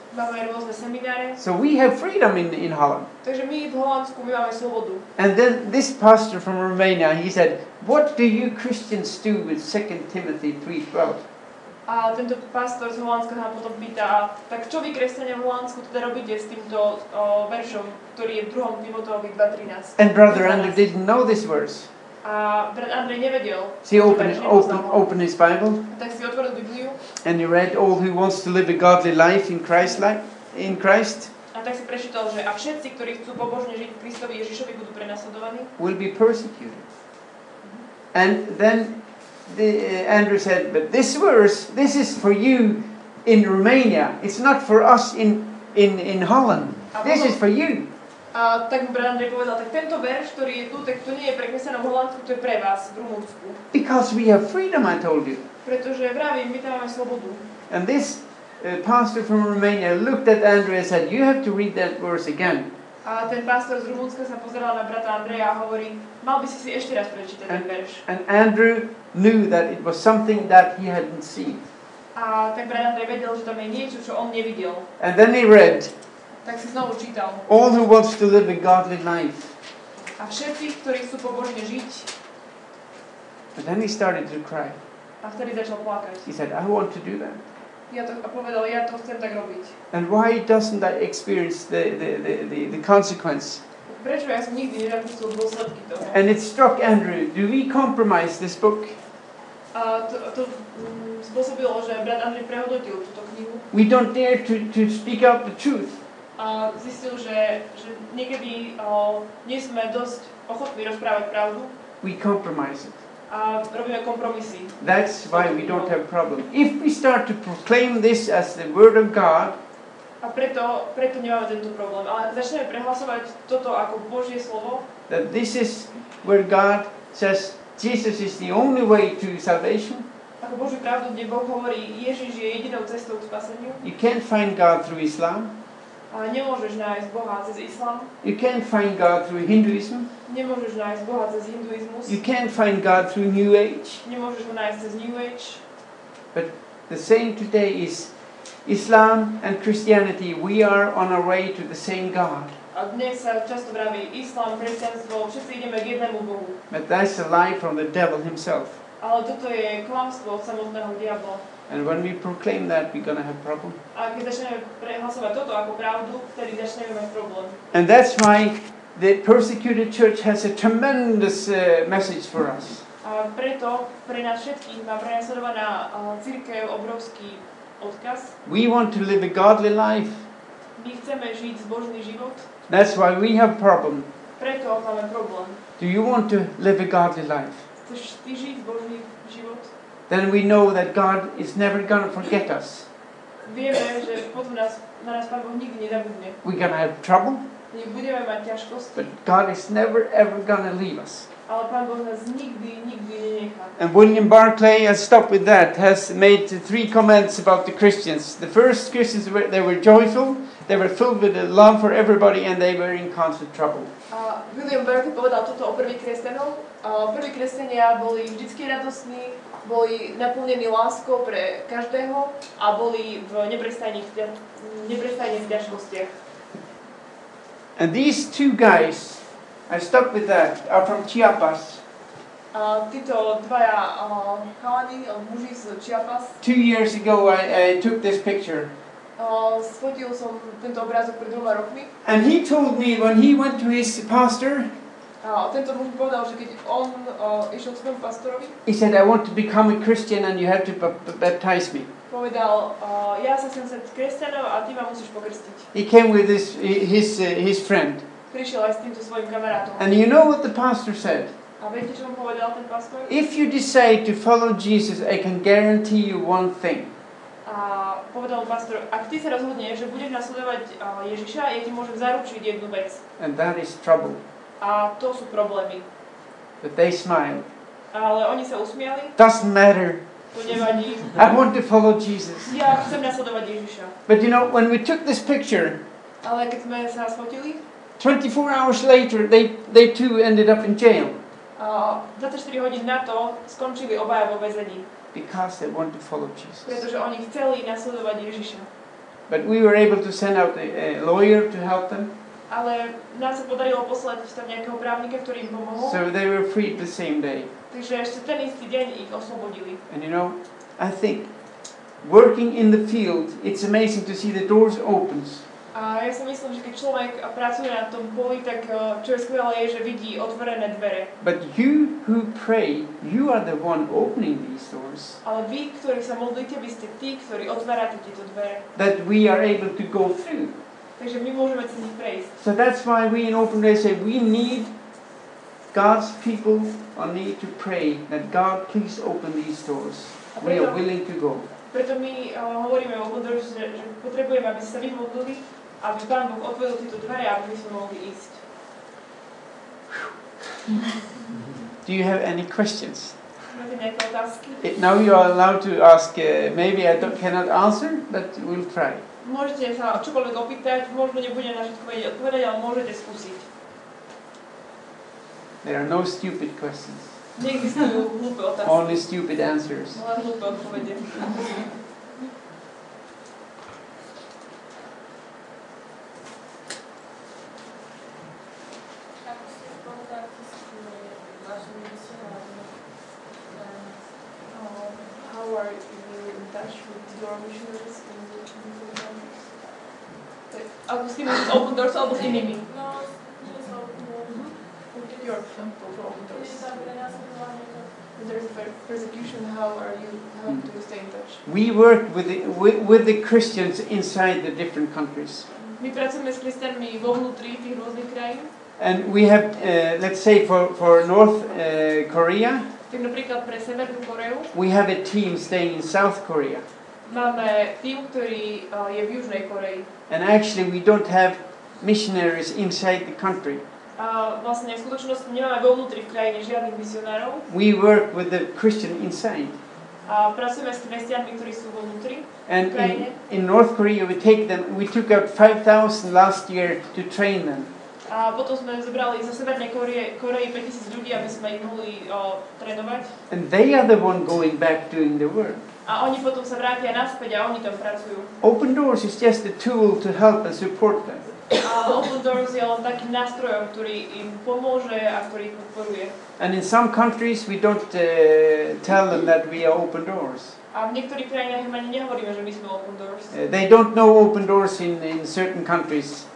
So we have freedom in, in Holland. And then this pastor from Romania, he said, What do you Christians do with 2 Timothy 3.12? A tento pastor z Holandska sa potom pýta, tak čo vy, kresťania v Holandsku, teda robíte s týmto o, veršom, ktorý je v 2. Timoteovi 2.13? And Brother Andrew didn't know this verse. A brat Andrej nevedel, So he opened, open, opened his Bible tak si otvoril Bibliu and he read, All who wants to live a godly life in Christ, li- in Christ a tak si prečítal, že a všetci, ktorí chcú pobožne žiť Kristovi Ježišovi, budú prenasledovaní. will be persecuted. And then the, uh, Andrew said, But this verse, this is for you in Romania. It's not for us in, in, in Holland. This is for you. A tak Andrej povedal, tak tento verš, ktorý je tu, tak to nie je pre kresťanov v Holandsku, to je pre vás v Rumunsku. Because we have freedom, I told you. Pretože vravím, my tam máme slobodu. And this uh, pastor from Romania looked at Andrew and said, You have to read that verse again. A ten pastor z Rumunska sa pozeral na brata Andreja a hovorí, mal by si si ešte raz prečítať ten verš. And Andrew knew that it was something that he hadn't seen. A tak brat Andrej vedel, že tam je niečo, čo on nevidel. And then he read, Tak si znovu čítal. All who wants to live a godly life. A všetci, ktorí chcú pobožne žiť, And then he started to cry. a vtedy začal plakať. He said, I want to do that. Ja to, a povedal, ja to chcem tak robiť. And why doesn't that experience the, the, the, the, the consequence? Prečo ja som nikdy nezachytil dôsledky toho? And it struck Andrew, do we compromise this book? A to, to mm, spôsobilo, že brat Andrej prehodnotil túto knihu We don't dare to, to speak out the truth. A zistil, že, že niekedy o, nie sme dosť ochotní rozprávať pravdu We compromise it. a robíme kompromisy. That's why we don't have problem. If we start to proclaim this as the word of God, A preto, preto nemáme tento problém. Ale začneme prehlasovať toto ako Božie slovo, that this is where God says Jesus is the only way to salvation. ako Božiu pravdu, kde Boh hovorí, Ježiš je jedinou cestou k spaseniu You can't find God through Islam. Nemôžeš nájsť Boha cez islám, You can't find God through Hinduism. nemôžeš nájsť Boha cez hinduizmus, You can't find God through New Age. nemôžeš ho nájsť cez New Age. But the same today is Islam and Christianity. We are on our way to the same God. A dnes často vraví islám, kresťanstvo, všetci ideme k jednému Bohu. But that's a lie from the devil himself. Ale toto je klamstvo od samotného diabla. And when we proclaim that, we're going to have problem. A keď začneme prehlasovať toto ako pravdu, vtedy začneme mať problém. And that's why the persecuted church has a tremendous uh, message for us. A preto pre nás všetkých má prenasledovaná církev obrovský odkaz. We want to live a godly life. My chceme žiť zbožný život, That's why we have problem. Do you want to live a godly life? Chceš ty žiť zbožný život? Then we know that God is never going to forget us. Vieme, že potom nás, na nás Pán Boh nikdy nezabudne. We're going to have trouble, My budeme mať ťažkosti, but God is never ever going to leave us. ale Pán Boh nás nikdy, nikdy nenechá. And William Barclay, I'll stop with that, has made three comments about the Christians. The first Christians were they were joyful, they were filled with a love for everybody, and they were in constant trouble. William Barclay povedal toto o prvých kresťanov. Prví kresťania boli vždycky radostní, boli naplnení láskou pre každého a boli v neprestajných, neprestajných ťažkostiach. And these two guys, I stuck with that, are from Chiapas. A títo dvaja a, chalani, a muži z Chiapas, Two years ago, I, I took this picture. a, sfotil som tento obrázok pred dvoma rokmi. And he told me when he went to his pastor, He said, I want to become a Christian and you have to baptize me. povedal, a, ja sa sem stať kresťanov a ty ma musíš pokrstiť. He came with his, his, his friend. Prišiel aj s týmto svojim kamarátom. And you know what the pastor said? If you decide to follow Jesus, I can guarantee you one thing. A povedal pastor, ak ty sa rozhodneš, že budeš nasledovať Ježiša, ja ti môžem zaručiť jednu vec. And that is trouble. A to sú problémy. But they smiled. Ale oni sa usmiali, Doesn't matter. I want to follow Jesus. Ja chcem nasledovať Ježiša. But you know, when we took this picture, Ale keď sme sa sfotili, 24 hours later, they, they too ended up in jail a 24 hodín na to skončili obaja vo väzení, because they want to follow Jesus. pretože oni chceli nasledovať Ježiša. But we were able to send out a, a lawyer to help them, Ale nám sa podarilo poslať tam nejakého právnika, ktorý im pomohol, so they were freed the same day. takže ešte ten istý deň ich oslobodili. And you know, I think working in the field, it's amazing to see the doors opens. A ja si myslím, že keď človek pracuje na tom poli, tak eh, čo je skvelé je, že vidí otvorené dvere. But you who pray, you are the one opening these doors. Ale vy, ktorí sa modlíte, vy ste tí, ktorí otvárate tieto dvere. That we are able to go through. Takže my môžeme cez nich prejsť. So that's why we in Open Doors say we need God's people on need to pray that God please open these doors. We are willing to go. preto my uh, hovoríme o Bohu, že, že potrebujeme, aby sa vy modlili, aby Pán Boh otvoril tieto dvere, aby my sme mohli ísť. Do you have any questions? Máte nejaké otázky? It, now you are allowed to ask. Uh, maybe I don't, cannot answer, but we'll try. Môžete sa čokoľvek opýtať, možno nebudem na všetko vedieť odpovedať, ale môžete skúsiť. There are no stupid questions, Neexistujú hlúpe otázky, only stupid answers. len hlúpe odpovede. Ako ste v kontakte s tými vašimi misionármi? Um, how are you in touch with your missionaries in the different countries? Tak, Ako s tými z Open Doors alebo s inými? No, že sa. Your example for Open Doors. sa prenasledovanie, tak If there's persecution, how are you, how do you stay in touch? We work with the, with, with the Christians inside the different countries. My pracujeme s kresťanmi vo vnútri tých rôznych krajín. And we have, uh, let's say, for, for North uh, Korea, Tak napríklad pre Severnú Koreu we have a team staying in South Korea. Máme tým, ktorý uh, je v Južnej Koreji. And actually, we don't have missionaries inside the country. A vlastne v skutočnosti nemáme vo vnútri v krajine žiadnych misionárov We work with the Christian inside. a pracujeme s kresťanmi, ktorí sú vo vnútri. And in, in North Korea, we take them, we took out 5,000 last year to train them. A potom sme zobrali zo Severnej Koreje, Koreji 5000 ľudí, aby sme ich mohli o, trénovať. And they are the one going back doing the work. A oni potom sa vrátia naspäť a oni tam pracujú. Open Doors is just a tool to help and support them. A Open Doors je len takým nástrojom, ktorý im pomôže a ktorý ich podporuje. And in some countries, we don't uh, tell them that we are Open Doors. A v niektorých krajinách im ani nehovoríme, že my sme Open Doors. Uh, they don't know Open Doors in, in certain countries.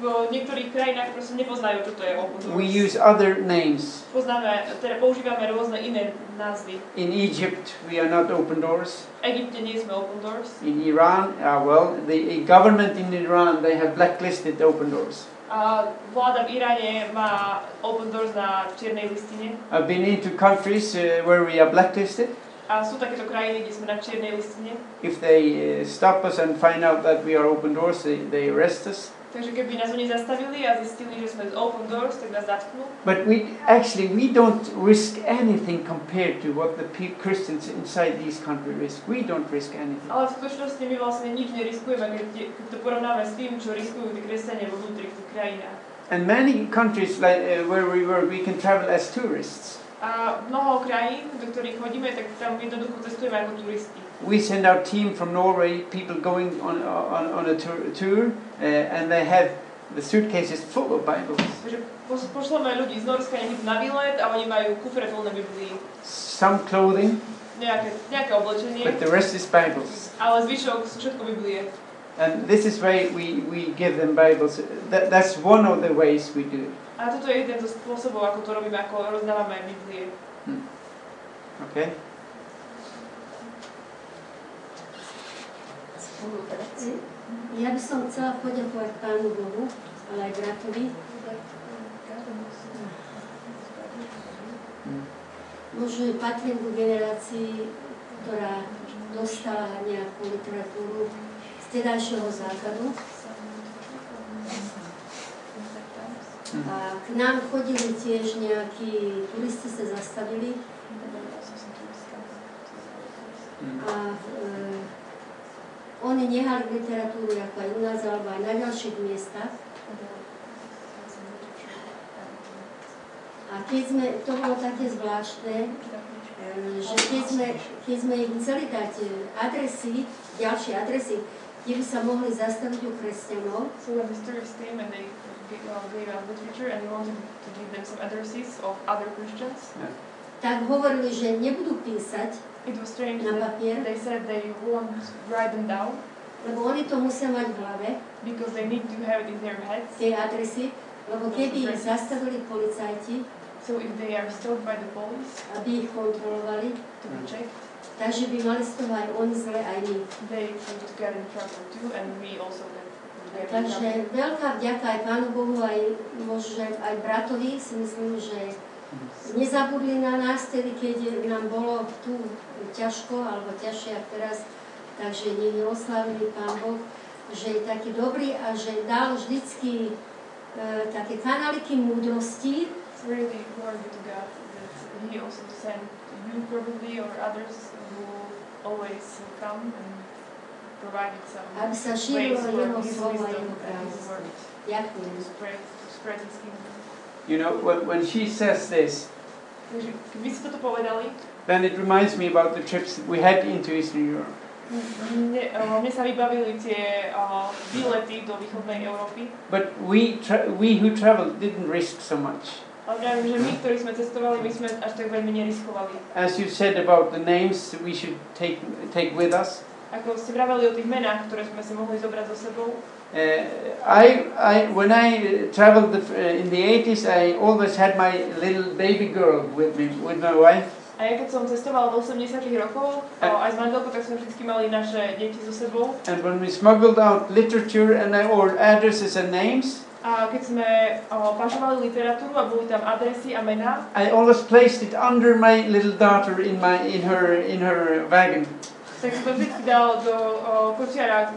V niektorých krajinách proste nepoznajú, čo to je Open We use other names. Poznáme, teda používame rôzne iné názvy. In Egypt, we are not Open Doors. V Egypte nie sme Open Doors. In Iran, uh, well, the government in Iran, they have blacklisted Open Doors. A vláda v Iráne má Open Doors na čiernej listine. I've been into countries uh, where we are blacklisted. A sú takéto krajiny, kde sme na čiernej listine. If they uh, stop us and find out that we are Open Doors, they, they arrest us. Takže keby nás oni zastavili a zistili, že sme z Open Doors, tak nás zatknú. But we actually we don't risk anything compared to what the Christians inside these countries risk. We don't risk anything. Ale v skutočnosti my vlastne nič neriskujeme, keď, to porovnáme s tým, čo riskujú tí kresťania vo vnútri v tých krajinách. And many countries like uh, where we work, we can travel as tourists. A mnoho krajín, do ktorých chodíme, tak tam jednoducho cestujeme ako turisti. We send our team from Norway, people going on on, on a tour, tour and they have the suitcases full of Bibles. Takže pos- pošleme ľudí z Norska niekde na výlet a oni majú kufre plné Biblií. Some clothing, Nejaké, nejaké oblečenie, but the rest is Bibles. ale zvyšok sú všetko Biblie. And this is why we, we give them Bibles. That, that's one of the ways we do it. A toto je jeden zo spôsobov, ako to robíme, ako rozdávame Biblie. Okay? spolupráci. Ja by som chcela poďakovať Pánu Bohu, ale aj bratovi. Možno patrím ku generácii, ktorá dostala nejakú literatúru z tedajšieho základu. A k nám chodili tiež nejakí turisti sa zastavili a e, oni nehali literatúru ako aj u nás, alebo aj na ďalších miestach. A keď sme, to bolo také zvláštne, že keď sme, keď sme im chceli dať e, adresy, ďalšie adresy, kde by sa mohli zastaviť u kresťanov, So when visitors came and they gave, uh, gave out literature and we wanted to give them some addresses of other Christians, tak hovorili, že nebudú písať it was strange na papier, they said they won't write them down lebo oni to musia mať v hlave, because they need to have it in their heads. tie adresy, lebo keby ich zastavili policajti, So if they are stopped by the police aby ich kontrolovali, to be checked, takže by mali z toho aj oni zle, aj my. they would get in trouble too, and we also get, Takže veľká vďaka aj Pánu Bohu, aj možno aj bratovi, si myslím, že nezabudli na nás tedy, keď nám bolo tu ťažko, alebo ťažšie ako teraz, takže nech je oslavili Pán Boh, že je taký dobrý a že dal vždycky e, také kanaliky múdrosti, It's really glory to God that He also sent you probably or others who always come and provided some aby sa šírilo Jeho slovo a Jeho kráľovstvo. Ďakujem. to spread, to spread His kingdom. You know, when, when she says this, then it reminds me about the trips that we had into Eastern Europe. eh, Európy, But we, tra- we who traveled didn't risk so much. As you said about the names we should take, take with us, Ako ste vraveli o tých menách, ktoré sme si mohli zobrať so sebou, I, I, when I uh, traveled the, uh, in the 80s, I always had my little baby girl with me, with my wife. A ja keď som cestovala v 80 rokov, o, aj s manželkou, tak sme vždy mali naše deti so sebou. And when we smuggled out literature and I- or addresses and names, A keď sme o, pašovali literatúru a boli tam adresy a mená, I always placed it under my little daughter in my in her in her wagon. tak som to vždy dal do o, kočiara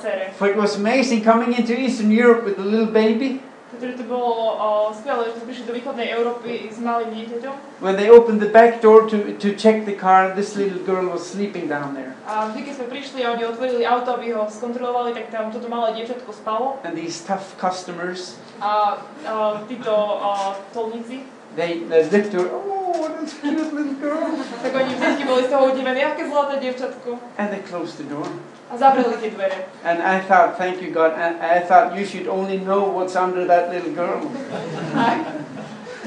cere. For it was amazing coming into Eastern Europe with a little baby. Pretože to bolo o, skvelé, že sme do východnej Európy s malým dieťaťom. When they opened the back door to, to check the car, this little girl was sleeping down there. A vždy, sme prišli oni otvorili auto, aby ho skontrolovali, tak tam toto malé dievčatko spalo. And these tough customers, A, a títo o, tolníci, they, they looked to her, oh, what a cute little girl. tak oni vždy boli z toho udivení, aké zlaté dievčatko. And they closed the door. A zavreli dvere. And I thought, thank you, God. And I thought you should only know what's under that little girl. A,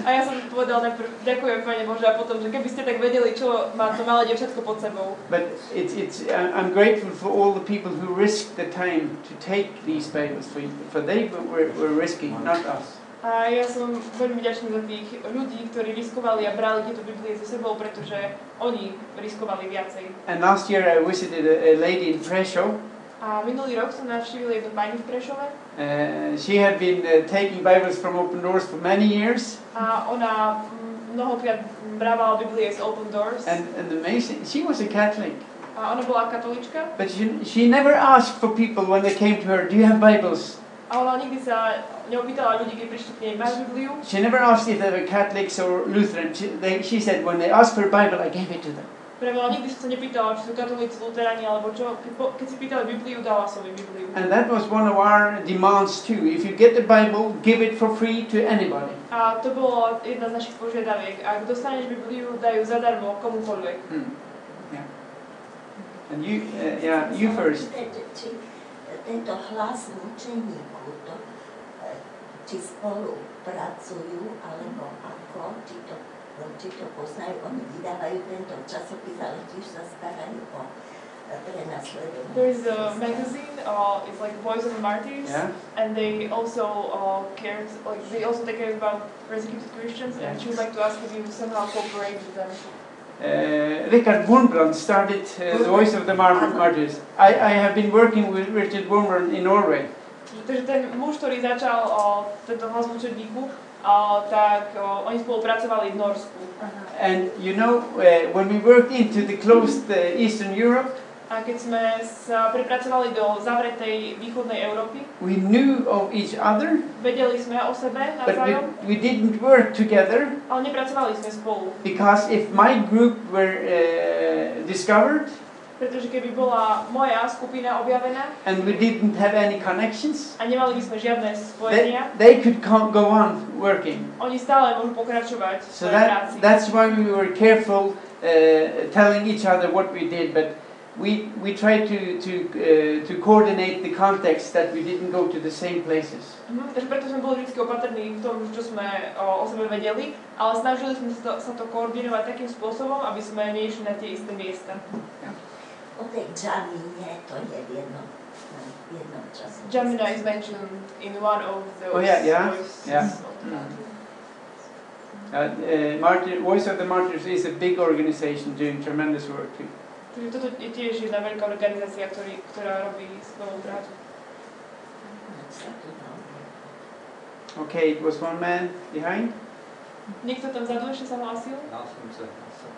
a ja som povedal najprv, ďakujem Pane Bože, a potom, že keby ste tak vedeli, čo má to malé dievčatko pod sebou. But it's, it's, I'm grateful for all the people who risked the time to take these Bibles for, you, for they were, were risking, not us. A ja som veľmi vďačný za tých ľudí, ktorí riskovali a brali tieto Biblie so sebou, pretože oni riskovali viacej. And last year I visited a, a lady in Prešov. A minulý rok som navštívil jednu pani v Prešove Uh, she had been uh, taking Bibles from Open Doors for many years, a ona mnohokrát brávala Biblie z Open Doors and, and amazing, she was a Catholic. a ona bola katolička But she, she never asked for people when they came to her, Do you have Bibles? A nikdy sa neopýtala ľudí, keď prišli k nej, máš Bibliu? She never asked if they were Catholics or Lutheran. She, they, she said, When they asked for a Bible, I gave it to them. Prebola, nikdy som sa nepýtala, či sú katolíci, luteráni alebo čo. Keď, po, keď si pýtali Bibliu, dala som im Bibliu. And that was one of our demands too. If you get the Bible, give it for free to anybody. A to bolo jedna z našich požiadaviek. Ak dostaneš Bibliu, dajú zadarmo komukoľvek. Hmm. Yeah. And you, uh, yeah, you first. Či tento hlas mučeníku, to, či spolu pracujú, alebo ako, či to, či to poznajú, oni vydávajú tento časopis, ale tiež sa starajú o prenasledovanie. There is a magazine, uh, it's like Voice of the Martyrs, Yeah. and they also uh, cared, like they also take care about persecuted Christians, and she would like to ask if you somehow cooperate with them. Uh, Richard Wurmbrand started uh, the Voice of the Mar- Martyrs. I, I have been working with Richard Wurmbrand in Norway. Takže ten muž, ktorý začal uh, tento hlas mučedníku, uh, tak uh, oni spolupracovali v Norsku. And you know, uh, when we worked into the closed uh, Eastern Europe, A keď sme sa prepracovali do zavretej východnej Európy, we knew of each other, vedeli sme o sebe but navzájom, we, we didn't work together ale nepracovali sme spolu. because if my group were uh, discovered Pretože keby bola moja skupina objavená and we didn't have any connections, a nemali by sme žiadne they, spojenia, they could co- go on working. oni stále môžu pokračovať So that, práci. that's why we were careful uh, telling each other what we did, but we, we tried to, to, uh, to coordinate the context that we didn't go to the same places. Mhm, takže preto sme boli vždy opatrní v tom, čo sme o, o sebe vedeli, ale snažili sme sa to, sa to koordinovať takým spôsobom, aby sme neišli na tie isté miesta. O tej Džamíne, to je v jednom, v jednom čase. Jamina is mentioned in one of those Oh, yeah, yeah, voices yeah. Mm. Bible. Uh, uh, Martyr, Voice of the Martyrs is a big organization doing tremendous work too. Takže toto je tiež jedna veľká organizácia, ktorý, ktorá robí skvelú prácu. Sa tu dá. Okay, it was one man behind. Niekto tam vzadu ešte sa hlásil? Se, já jsem,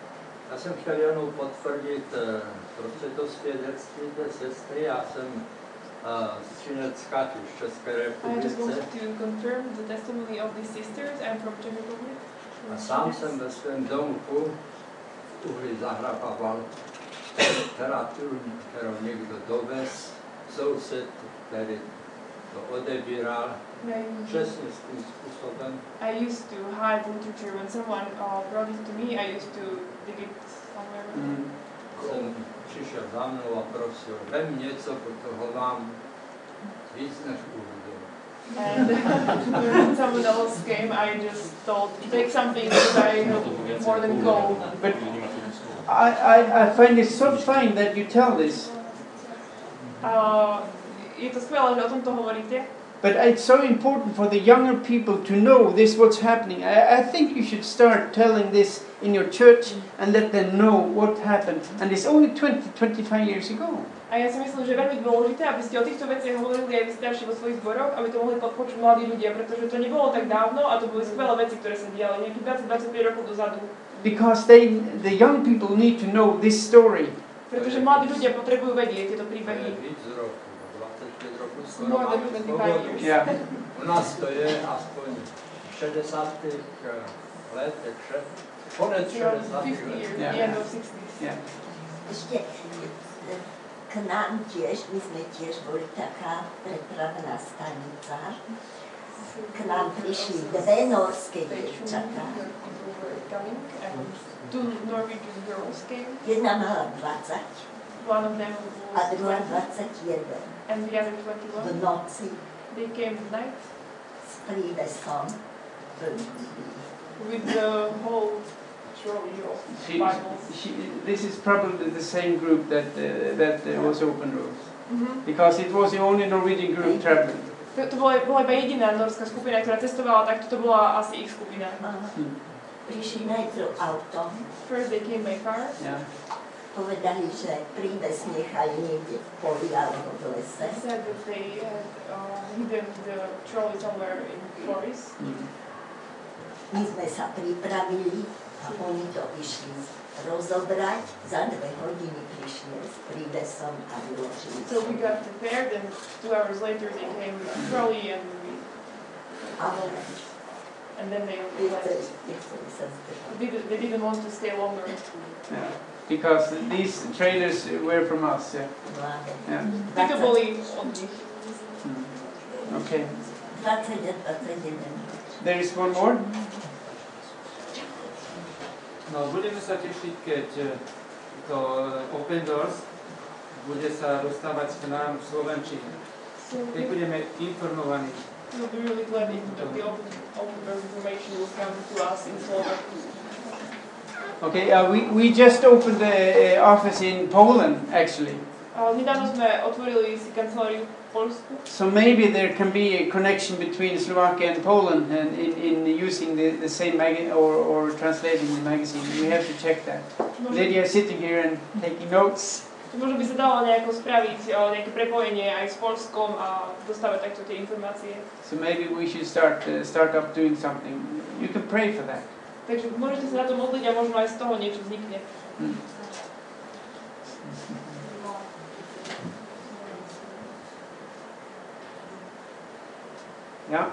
já jsem chtěl jenom potvrdit uh, pro to svědectví té sestry. Já jsem uh, z Činecka, z České I just republice. wanted to confirm the testimony of these sisters. I'm from Czech Republic. A sám jsem ve svém domku v uhli zahrabával literaturu, kterou někdo dovez, soused, který to odebíral, I- přesně s tím způsobem. I used to hide literature when someone uh, brought it to me. I used to dig it somewhere. Mm. Jsem přišel za mnou a prosil, vem něco, protože mám víc než uhlí. And [LAUGHS] when someone else came, I just told, take something because I have more than gold. But I, I, I find it so fine that you tell this. Uh, je to skvelé, že o tomto hovoríte, But it's so important for the younger people to know this what's happening. I, I think you should start telling this in your church and let them know what happened. And it's only 20, 25 years ago. A ja si myslím, že je veľmi dôležité, aby ste o týchto veciach hovorili aj vy starší vo svojich zboroch, aby to mohli počuť mladí ľudia, pretože to nebolo tak dávno a to boli skvelé veci, ktoré sa diali nejakých 20-25 rokov dozadu. Because they, the young people need to know this story. Pretože mladí ľudia potrebujú vedieť tieto To je príbehy. More than máme 25 svobodu. years. Yeah. [LAUGHS] U nás to je aspoň 60. let, takže konec Around 60. 50 let. Yeah. end of 60s. Yeah. Ešte k nám tiež, my sme tiež boli taká prepravná stanica. K nám prišli dve norské dievčatá. Jedna mala 20 One of them a druhá 20 21. And the other V 21. noci They came at night s prívesom with the whole trolley of She, Bibles. she, this is probably the same group that, uh, that uh, was Open Doors. Mhm. Because it was the only Norwegian group traveling. To, to bola, bola iba jediná norská skupina, ktorá cestovala, tak toto bola asi ich skupina. Prišli najprv autom, First they came by car, Yeah. Povedali, že príves nechali niekde v poli alebo v lese. they said that they had uh, hidden the trolley somewhere in forest. Mm. My sme sa pripravili a oni to išli rozobrať. Za dve hodiny prišli s prívesom a vyložili So we got prepared and two hours later they came with a trolley and we, Ale and then they left. zdržať. They didn't, they didn't want to stay longer. Yeah. Because these trailers were from us. Yeah. Yeah. Títo boli od nich. Mm. Okay. 20 a 21. There is one more. No, budeme sa tešiť, keď to Open Doors bude sa dostávať k nám v Slovenčine. So Keď budeme informovaní. we'll be really glad if the the open, open information will come to us in Slovak. Okay, uh, we, we just opened the uh, office in Poland, actually. Uh, nedávno sme otvorili si kanceláriu v Polsku, So maybe there can be a connection between Slovakia and Poland and in, in using the, the same magazine or, or translating the magazine. We have to check that. Lydia is sitting here and taking notes. by sa dalo nejako spraviť uh, nejaké prepojenie aj s Polskom a dostávať takto tie informácie. So maybe we should start uh, start up doing something. You can pray for that. Także na to a z toho niečo vznikne. Ja?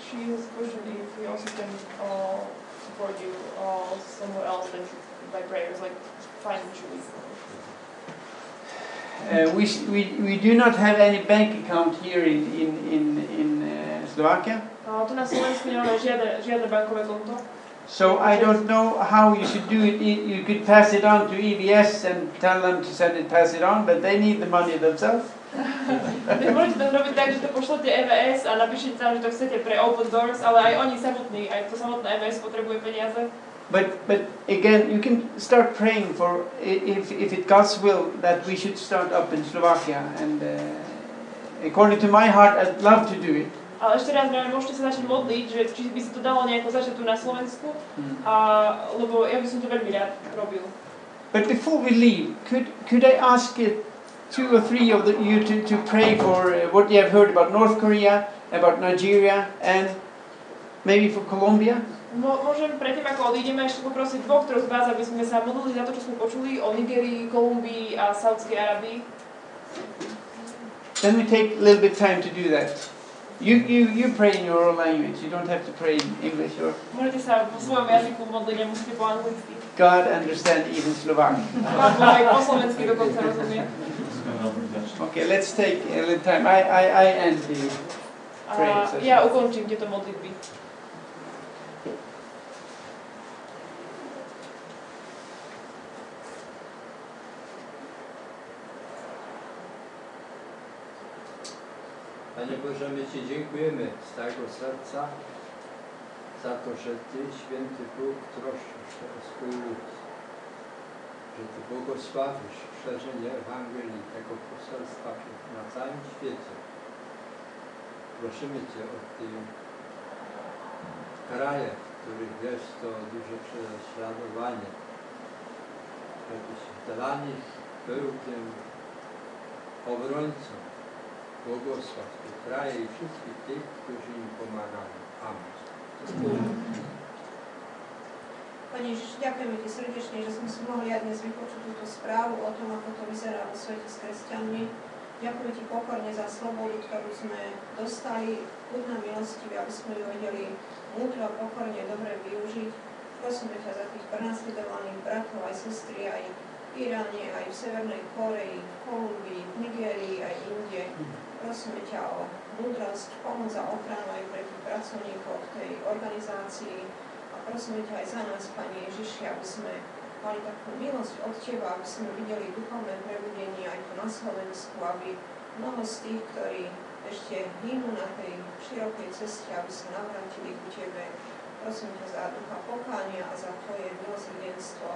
She if we also can uh, support you uh, somewhere else than by prayers, like financially. Uh, we, we, we do not have any bank account here in, in, in, in uh, Slovakia, tu na Slovensku nemáme žiadne, žiadne bankové konto, so I don't know how you should do it. You could pass it on to EBS and tell them to send it, pass it on, but they need the money themselves. Vy môžete to robiť tak, že to pošlete EVS a napíšete tam, že to chcete pre Open Doors, ale aj oni samotní, aj to samotné EVS potrebuje peniaze. But, but again, you can start praying for, if, if it God's will, that we should start up in Slovakia. And uh, according to my heart, I'd love to do it. Ale ešte raz, neviem, môžete sa začať modliť, že či by sa to dalo nejako začať tu na Slovensku, a, lebo ja by som to veľmi rád robil. But before we leave, could, could I ask uh, two or three of the, you to, to pray for uh, what you have heard about North Korea, about Nigeria, and maybe for Colombia? Môžem predtým, ako odídeme, ešte poprosiť dvoch, troch z vás, aby sme sa modlili za to, čo sme počuli o Nigerii, Kolumbii a Saudskej Arabii. Then we take a little bit time to do that. You, you, you pray in your own language. You don't have to pray in English or Môžete sa vo svojom jazyku modliť, nemusíte po anglicky. God understand even Slovak. Okay, let's take a little time. I, I, I end the prayer session. ja ukončím tieto modlitby. Panie Boże, my Ci dziękujemy z całego serca za to, że Ty, Święty Bóg, troszczysz się o swój lud, że Ty błogosławisz szerzenie Ewangelii, tego poselstwa na całym świecie. Prosimy Cię o te kraje, w których jest to duże prześladowanie, żebyś dla nich był tym obrońcą, błogosław te kraje i wszystkich tych, którzy im pomagają. Amen. Pane Ježiš, ďakujeme Ti srdečne, že sme si mohli aj dnes vypočuť túto správu o tom, ako to vyzerá vo svete s kresťanmi. Ďakujeme Ti pokorne za slobodu, ktorú sme dostali. Buď nám milostivý, aby sme ju vedeli múdro a pokorne dobre využiť. Prosíme ťa za tých prenasledovaných bratov aj sestry aj v Iráne, aj v Severnej Koreji, v Kolumbii, v Nigérii, aj inde. Prosíme ťa o múdrosť, pomoc a ochranu aj pre tých pracovníkov tej organizácii. A prosíme ťa aj za nás, Pane Ježiši, aby sme mali takú milosť od Teba, aby sme videli duchovné prebudenie aj tu na Slovensku, aby mnoho z tých, ktorí ešte hynú na tej širokej ceste, aby sa navrátili ku Tebe. Prosím ťa za ducha pokánia a za Tvoje milosrdenstvo.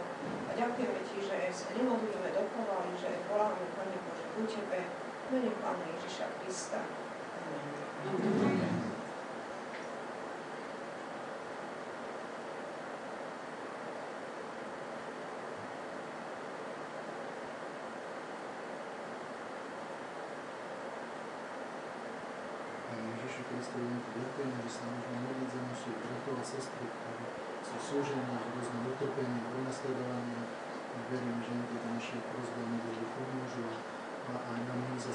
A ďakujeme Ti, že sa nemodlíme dopovali, že voláme, Pane Bože, ku Tebe, böyle bir anlayışa İslam.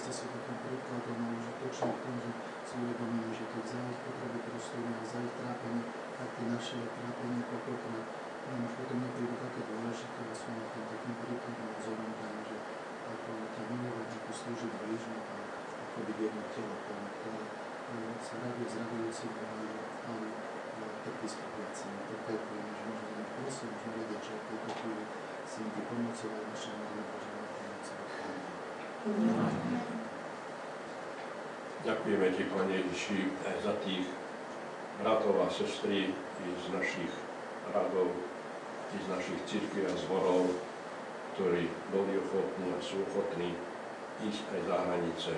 Zase sú takým príkladom a užitočným v tom, že si uvedomíme, že keď za ich potreby prosíme a za ich trápenie, tak tie naše trápenie pokoľkokrát nám už potom neprídu také dôležité a sú nám takým príkladom a vzorom, Pane, že ako ťa milovať, ako slúžiť blížnym a ako byť jedno telo, ktoré sa raduje z radujúcich ale trpí s. Tak ďakujeme, že môžeme mať prosím, môžeme vedieť, že chvíli si ty pomocou aj naša modlitba, že nám pomocou. Ďakujeme Ti, Pane Ježiši, aj za tých bratov a sestry z našich radov, z našich církví a zborov, ktorí boli ochotní a sú ochotní ísť aj za hranice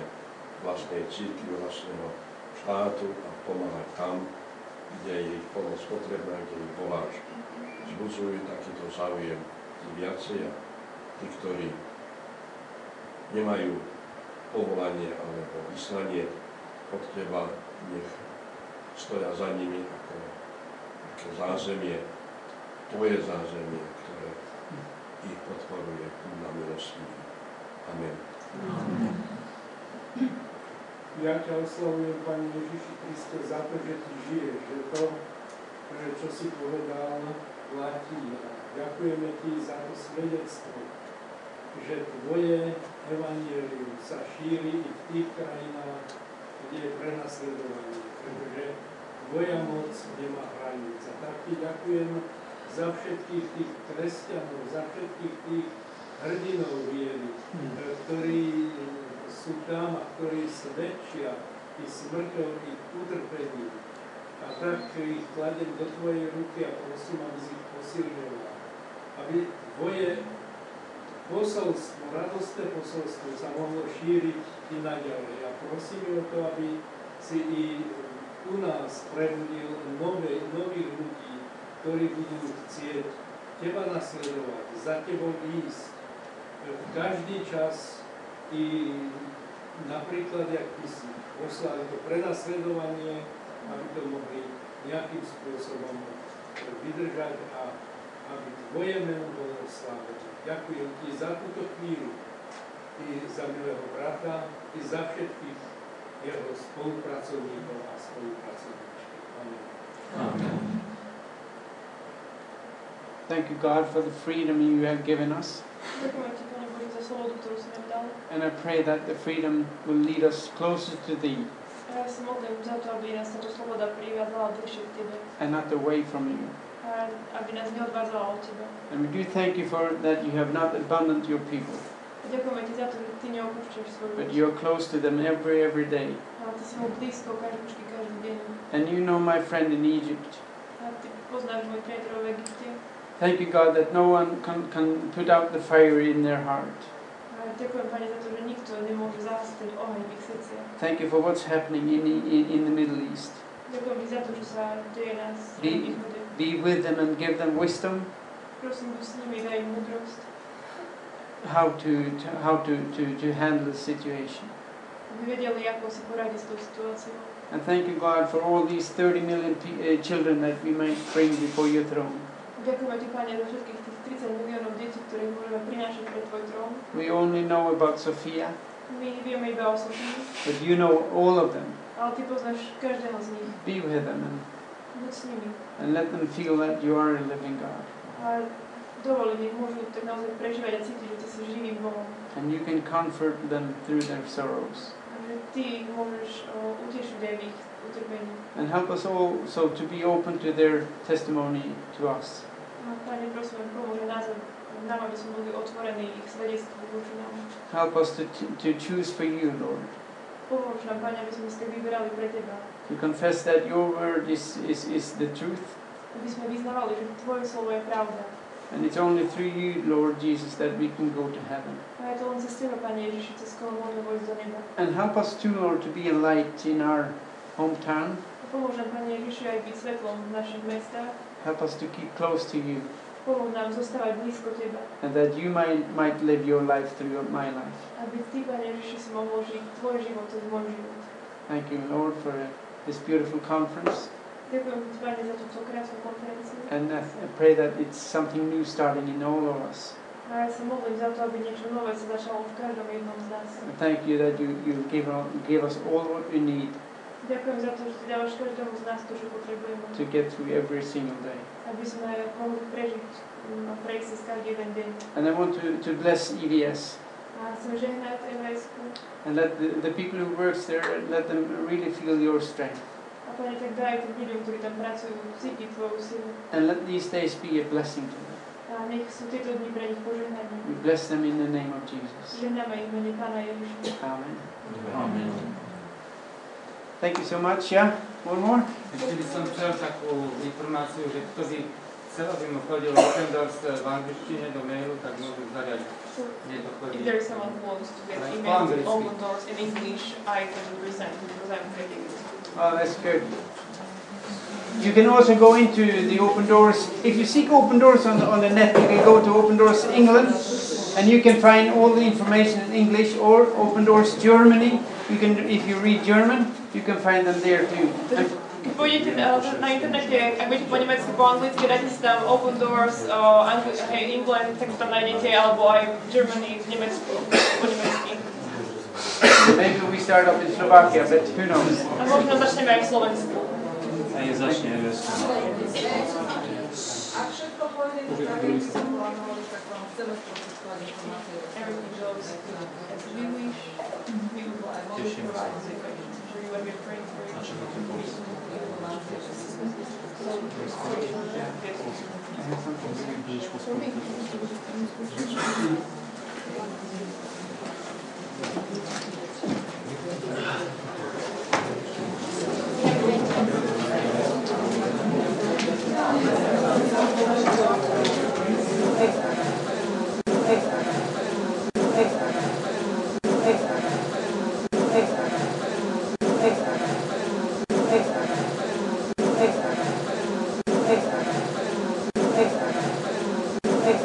vlastnej církvy, vlastného štátu a pomáhať tam, kde je ich pomoc potrebná, kde ich voláš. Zbudzujú takýto záujem tí viacej a tí, ktorí nemajú povolanie alebo vyslanie od teba, nech stoja za nimi ako také zázemie, tvoje zázemie, ktoré ich podporuje na milostivý. Amen. Ja ťa oslovujem, Pane Ježiši Kriste, za to, že Ty žiješ, že to, čo si povedal, platí. Ďakujeme Ti za to svedectvo, že Tvoje evangelium sa šíri i v tých krajinách, kde je prenasledovanie, pretože Tvoja moc nemá hraníc. A tak Ti ďakujem za všetkých tých kresťanov, za všetkých tých hrdinov viery, eh, ktorí sú tam a ktorí svedčia i smrťou, i utrpením. A tak ich kladem do Tvojej ruky a prosím, aby si ich posilňoval. Aby Tvoje posolstvo, radostné posolstvo sa mohlo šíriť i naďalej. A prosím o to, aby si i u nás prebudil nové, nových ľudí, ktorí budú chcieť Teba nasledovať, za Tebou ísť v každý čas i napríklad, jak Ty si poslal to prenasledovanie, aby to mohli nejakým spôsobom vydržať a aby Tvoje meno bolo slávené. Ďakujem Ti za túto chvíľu, i za milého brata, i za všetkých jeho spolupracovníkov a spolupracovníčky. Amen. Amen. Thank you, God, for the freedom you have given us. Ďakujeme Ti, Pane Bože, za slobodu, ktorú si nám dal. And I pray that the freedom will lead us closer to Thee A ja sa modlím za to, aby nás táto sloboda privádzala bližšie k Tebe. and not away from You. A aby nás neodvádzala od Teba. And we do thank You for that you have not abandoned Your people, ďakujeme Ti za to, že Ty neopúšťaš svoju but. You are close to them every, every day. Ale Ty si mu blízko každý, každý deň. And You know my friend in Egypt. A Ty poznáš môj priateľov v Egypte. Thank you, God, that no one can, can put out the fire in their heart. A ďakujem, Pane, za to, že nikto nemôže zahasiť ten oheň v ich srdciach. Thank you for what's happening in, in, in the Middle East. Ďakujem Ti za to, že sa deje nás v Be, with them and give them wisdom Prosím, buď s nimi, daj im múdrosť, how to, to how to, to, to handle the situation. aby vedeli, ako si poradiť s tou situáciou. And thank you, God, for all these 30 million uh, children that we might bring before your throne. Ďakujeme Ti, Pane, za všetkých tých 30 miliónov detí, ktorých môžeme prinášať pred Tvoj trón. We only know about Sophia, My vieme iba o but you know all of them. ale Ty poznáš každého z nich. Be with them and, Buď s nimi. and let them feel that you are a living God. A dovoli, nech môžu tak naozaj prežívať a cítiť, že Ty si živým Bohom. And you can comfort them through their sorrows. A že Ty ich o, utešiť aj v. And help us also to be open to their testimony to us. A Pane, prosím, pomôže nás, nám, aby sme otvorení ich svedectvu voči nám. Help us to, to choose for you, Lord. Pomôž nám, Pane, aby sme si tak vyberali pre Teba. To confess that your word is, is, is the truth. Aby sme vyznávali, že Tvoje slovo je pravda. And it's only through you, Lord Jesus, that we can go to heaven. A je to len cez Teba, Pane Ježiši, cez koho môžeme vojsť do neba. And help us too, Lord, to be a light in our hometown. A pomôž nám, Pane Ježiši, aj byť svetlom v našich mestách. Help us to keep close to you. Pomôž nám zostávať blízko Teba. And that you might, might live your life through my life. Aby Ty, Pane Ježiši, si mohol žiť Tvoj život cez môj život. Thank you, Lord, for uh, this beautiful conference. And I I pray that it's something new starting in all of us. Thank you that you, you give, give us all what we need to, get through every single day. And I want to, to bless EVS A chcem žehnať EVS-ku. and let the, the people who works there, let them really feel your strength. A Pane, tak daj tým ľuďom, ktorí tam pracujú, cítiť Tvoju silu. And let these days be a blessing to them. A nech sú tieto dni pre nich požehnaním. We bless them in the name of Jesus. Žehname ich v mene Pána Ježiša. Amen. Amen. Thank you so much. Yeah? One more? Ešte by som chcel takú informáciu, že kto by chcel, aby mu chodil Ockendorf v angličtine do mailu, tak môžu zadať. So, If there is someone who wants to get Like email open doors in English, I can present it because I'm reading it. Oh, that's good. You can also go into the Open Doors. If you seek Open Doors on, on the net, you can go to Open Doors England and you can find all the information in English or Open Doors Germany. You can, if you read German, you can find them there too. Pôjdete na, na internete, ak budete po nemecky, po anglicky, dáte si tam Open Doors, uh, Angli- hey, England, tak to tam nájdete, alebo aj Germany v Nemecku, po nemecky. Maybe we start up in Slovakia, but who knows? A možno začneme aj v Slovensku. Aj začne aj všetko pôjde goes as we wish. We will Tešíme sa. sure Thank you.